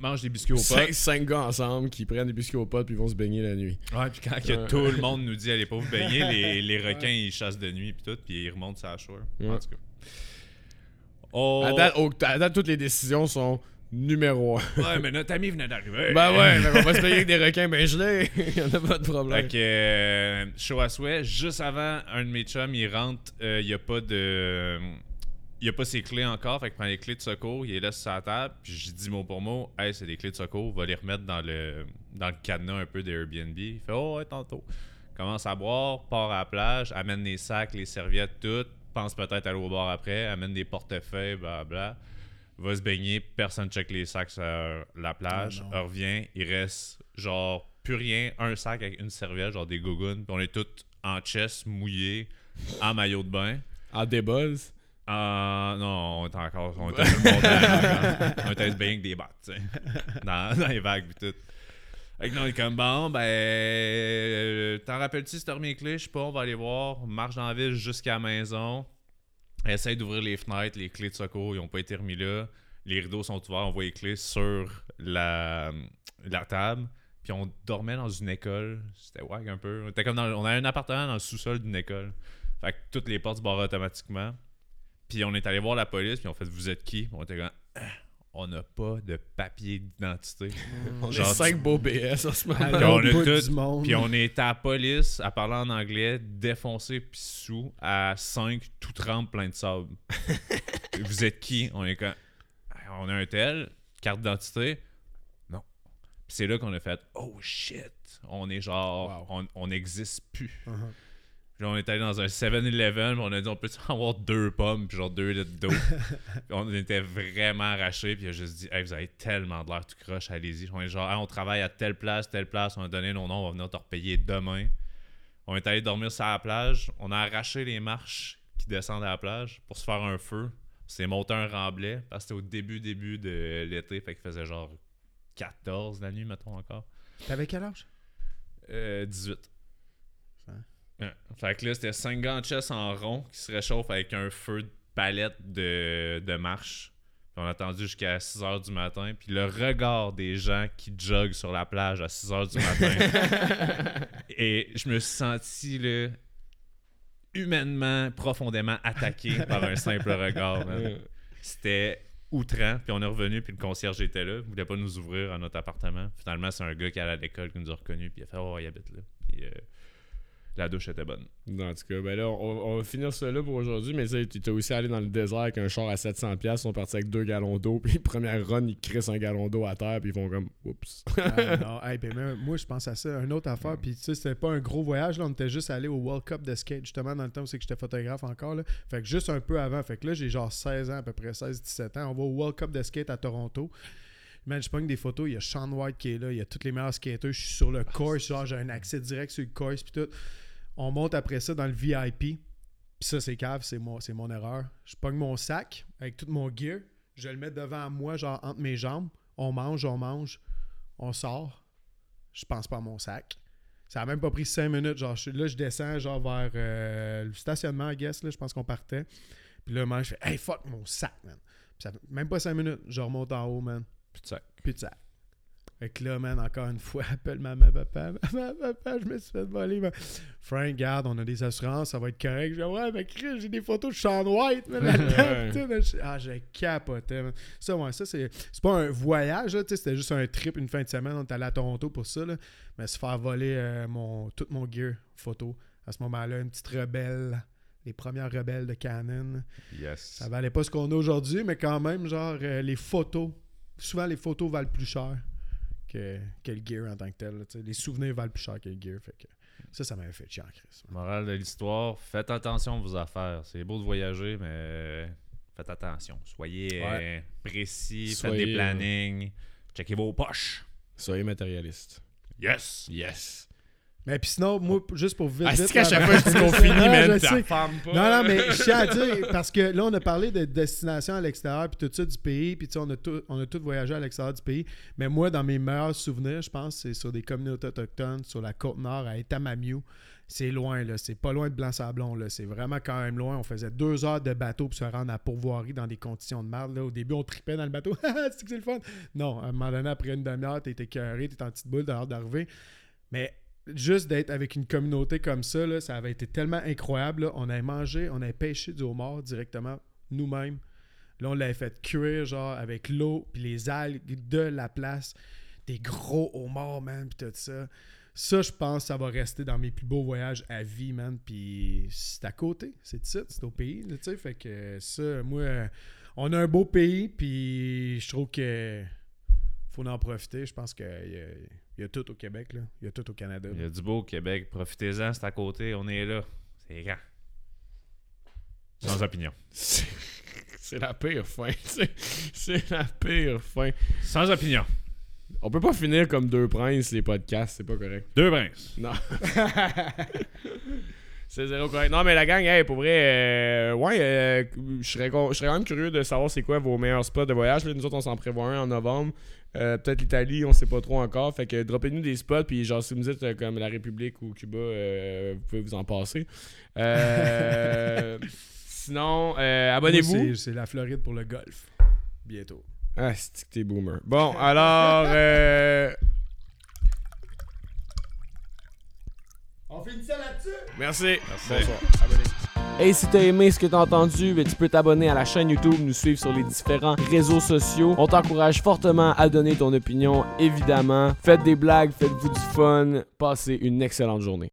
Mange des biscuits au pot. Cinq, cinq gars ensemble qui prennent des biscuits aux potes puis ils vont se baigner la nuit. Ouais, puis quand que Ouais. tout le [laughs] monde nous dit allez pas vous baigner, les, les requins ils chassent de nuit puis tout, puis ils remontent sur la shore. En Ouais. tout cas. Oh, À, date, au- à date, toutes les décisions sont numéro un. ouais, mais notre ami venait d'arriver. ben ouais, mais on va se payer avec des requins ben gelés. [laughs] Il y en a pas de problème. Fait que, euh, show à souhait, juste avant, un de mes chums, il rentre, euh, il y a pas de... Il a pas ses clés encore, fait qu'il prend les clés de secours, il les laisse sur la table, puis je dis mot pour mot, « Hey, c'est des clés de secours, va les remettre dans le, dans le cadenas un peu d'Airbnb. » Il fait « Oh, ouais, tantôt. » Commence à boire, part à la plage, amène les sacs, les serviettes, tout, pense peut-être aller au bar après, amène des portefeuilles, blablabla. Va se baigner, personne check les sacs sur la plage, Ah non. revient, il reste genre plus rien, un sac avec une serviette, genre des gougounes, puis on est tous en chest, mouillés, en maillot de bain. En débuzz. Ah non, on était encore. On était [laughs] On était baigner avec des battes, tu sais. [laughs] Dans, dans les vagues et tout. Fait que là, on est comme bon, ben. euh, T'en rappelles-tu si t'as remis les clés? Je sais pas, on va aller voir. On marche dans la ville jusqu'à la maison. Essaye d'ouvrir les fenêtres, les clés de secours, ils ont pas été remis là. Les rideaux sont ouverts, on voit les clés sur la, la table. Puis on dormait dans une école. C'était wack un peu. On, était comme dans, on avait un appartement dans le sous-sol d'une école. Fait que toutes les portes se barraient automatiquement. Puis on est allé voir la police, puis on fait Vous êtes qui? On était comme Ah, On n'a pas de papier d'identité. On Genre, a cinq beaux BS en ce moment. Puis on a bout tout- du monde. Puis on est à la police à parler en anglais, défoncé puis sous, à 5, tout trempe plein de sable. [laughs] Vous êtes qui? On est comme On a un tel, carte d'identité Non. Puis c'est là qu'on a fait Oh shit, on est genre, Wow. on- on n'existe plus. Uh-huh. Puis on est allé dans un 7-Eleven, puis on a dit on peut avoir deux pommes, puis genre deux litres d'eau? [laughs] On était vraiment arrachés, puis il a juste dit Hey, vous avez tellement de l'air tout croche, allez-y. On est genre, on travaille à telle place, telle place, on a donné nos noms, on va venir te repayer demain. On est allé dormir sur la plage, on a arraché les marches qui descendent à la plage pour se faire un feu. C'est monté un remblai, parce que c'était au début, début de l'été, fait qu'il faisait genre 14 la nuit, mettons encore. T'avais quel âge? Euh, 18. Ouais. Fait que là, c'était 5 gants de chess en rond qui se réchauffent avec un feu de palette de, de marche. Puis on a attendu jusqu'à 6 h du matin. Puis le regard des gens qui joguent sur la plage à 6 h du matin. [laughs] Et je me suis senti là, humainement, profondément attaqué par un simple regard. C'était outrant. Puis on est revenu, puis le concierge était là. Il voulait pas nous ouvrir à notre appartement. Finalement, c'est un gars qui allait à l'école qui nous a reconnus. Puis il a fait Oh, il habite là. Puis euh, la douche était bonne. En tout cas, ben là, on, on va finir ça là pour aujourd'hui, mais tu sais, tu t'es aussi allé dans le désert avec un char à 700$, ils sont partis avec deux gallons d'eau, [laughs] puis première run, ils crissent un gallon d'eau à terre, puis ils font comme oups. [laughs] Ah, non, hey, ben, moi je pense à ça. Une autre affaire, puis tu sais, c'était pas un gros voyage, là, on était juste allé au World Cup de skate, justement, dans le temps où c'est que j'étais photographe encore. Là. Fait que juste un peu avant, fait que là, j'ai genre 16 ans, à peu près 16-17 ans. On va au World Cup de skate à Toronto. Man, je pogne des photos, il y a Sean White qui est là, il y a tous les meilleurs skaters, je suis sur le course, genre j'ai un accès direct sur le course, puis tout. On monte après ça dans le VIP, puis ça c'est cave, c'est moi, c'est mon erreur. Je pogne mon sac avec tout mon gear, je le mets devant moi, genre entre mes jambes, on mange, on mange, on sort, je pense pas à mon sac. Ça a même pas pris 5 minutes. Genre, je- là, je descends genre vers euh, le stationnement, I guess. Là, je pense qu'on partait. Puis là, man, je fais Hey, fuck mon sac, man. Puis ça fait même pas 5 minutes. Je remonte en haut, man. De sac. Fait que là, man, encore une fois, [laughs] appelle maman, papa. [laughs] Maman, papa, je me suis fait voler. man. Frank, garde, on a des assurances, ça va être correct. Je dis, ouais, mais Chris, j'ai des photos de Sean White, man, là-dedans. [laughs] Je- Ah, j'ai capoté, man. Ça, ouais, ça, c'est c'est pas un voyage, là, tu sais, c'était juste un trip une fin de semaine. On est allé à Toronto pour ça, là. Mais se faire voler euh, mon, tout mon gear photo. À ce moment-là, une petite rebelle. Les premières rebelles de Canon. yes. Ça valait pas ce qu'on a aujourd'hui, mais quand même, genre, euh, les photos. Souvent, les photos valent plus cher que, que le gear en tant que tel. là, les souvenirs valent plus cher que le gear. Fait que ça, ça m'avait fait chier en crise. Morale de l'histoire, faites attention à vos affaires. C'est beau de voyager, mais euh, faites attention. Soyez euh, précis, Soyez, faites des plannings, checkez vos poches. Soyez matérialiste. Yes! Yes. Mais puis sinon, moi, juste pour vite. Ah, c'est qu'à chaque fois je dis [laughs] qu'on finit, man. Non, non, mais je tiens à dire, parce que là, on a parlé de destination à l'extérieur, puis tout ça du pays, puis tu sais, on a tout, on a tout voyagé à l'extérieur du pays. Mais moi, dans mes meilleurs souvenirs, je pense, c'est sur des communautés autochtones, sur la côte nord, à Etamamiou. C'est loin, là. C'est pas loin de Blanc-Sablon, là. C'est vraiment quand même loin. On faisait deux heures de bateau pour se rendre à Pourvoirie dans des conditions de merde, là. Au début, on tripait dans le bateau. [laughs] c'est que c'est le fun. Non, à un moment donné, après une demi-heure, t'es écœuré, t'es en petite boule, hâte d'arriver. Mais juste d'être avec une communauté comme ça, là, ça avait été tellement incroyable. On avait mangé, on avait pêché du homard directement nous-mêmes. Là, on l'avait fait cuire, genre, avec l'eau puis les algues de la place. Des gros homards, man, puis tout ça. Ça, je pense, ça va rester dans mes plus beaux voyages à vie, man. Puis c'est à côté, c'est ça, c'est au pays, tu sais. Fait que ça, moi, euh, on a un beau pays, puis je trouve que faut en profiter. Je pense y, a- il y a tout au Québec, là. Il y a tout au Canada. Il y a du beau au Québec, profitez-en, c'est à côté, on est là. C'est grand. Sans opinion. [laughs] C'est la pire fin. C'est la pire fin. Sans opinion. On peut pas finir comme deux princes les podcasts, c'est pas correct. Deux princes. Non. [laughs] c'est zéro correct. Non, mais la gang, hey, pour vrai, euh, ouais, euh, je serais con- je serais quand même curieux de savoir c'est quoi vos meilleurs spots de voyage. Là, nous autres, on s'en prévoit un en novembre. Euh, Peut-être l'Italie, on sait pas trop encore. Fait que droppez-nous des spots, puis genre, si vous dites euh, comme la République ou Cuba, euh, vous pouvez vous en passer. Euh, [laughs] sinon, euh, abonnez-vous. c'est- C'est la Floride pour le golf. Bientôt. Ah, c'est que t'es boomer. Bon, alors. euh, On finit ça là-dessus? Merci. Merci. Bonsoir. Hey, si t'as aimé ce que t'as entendu, ben, tu peux t'abonner à la chaîne YouTube, nous suivre sur les différents réseaux sociaux. On t'encourage fortement à donner ton opinion, évidemment. Faites des blagues, faites-vous du fun. Passez une excellente journée.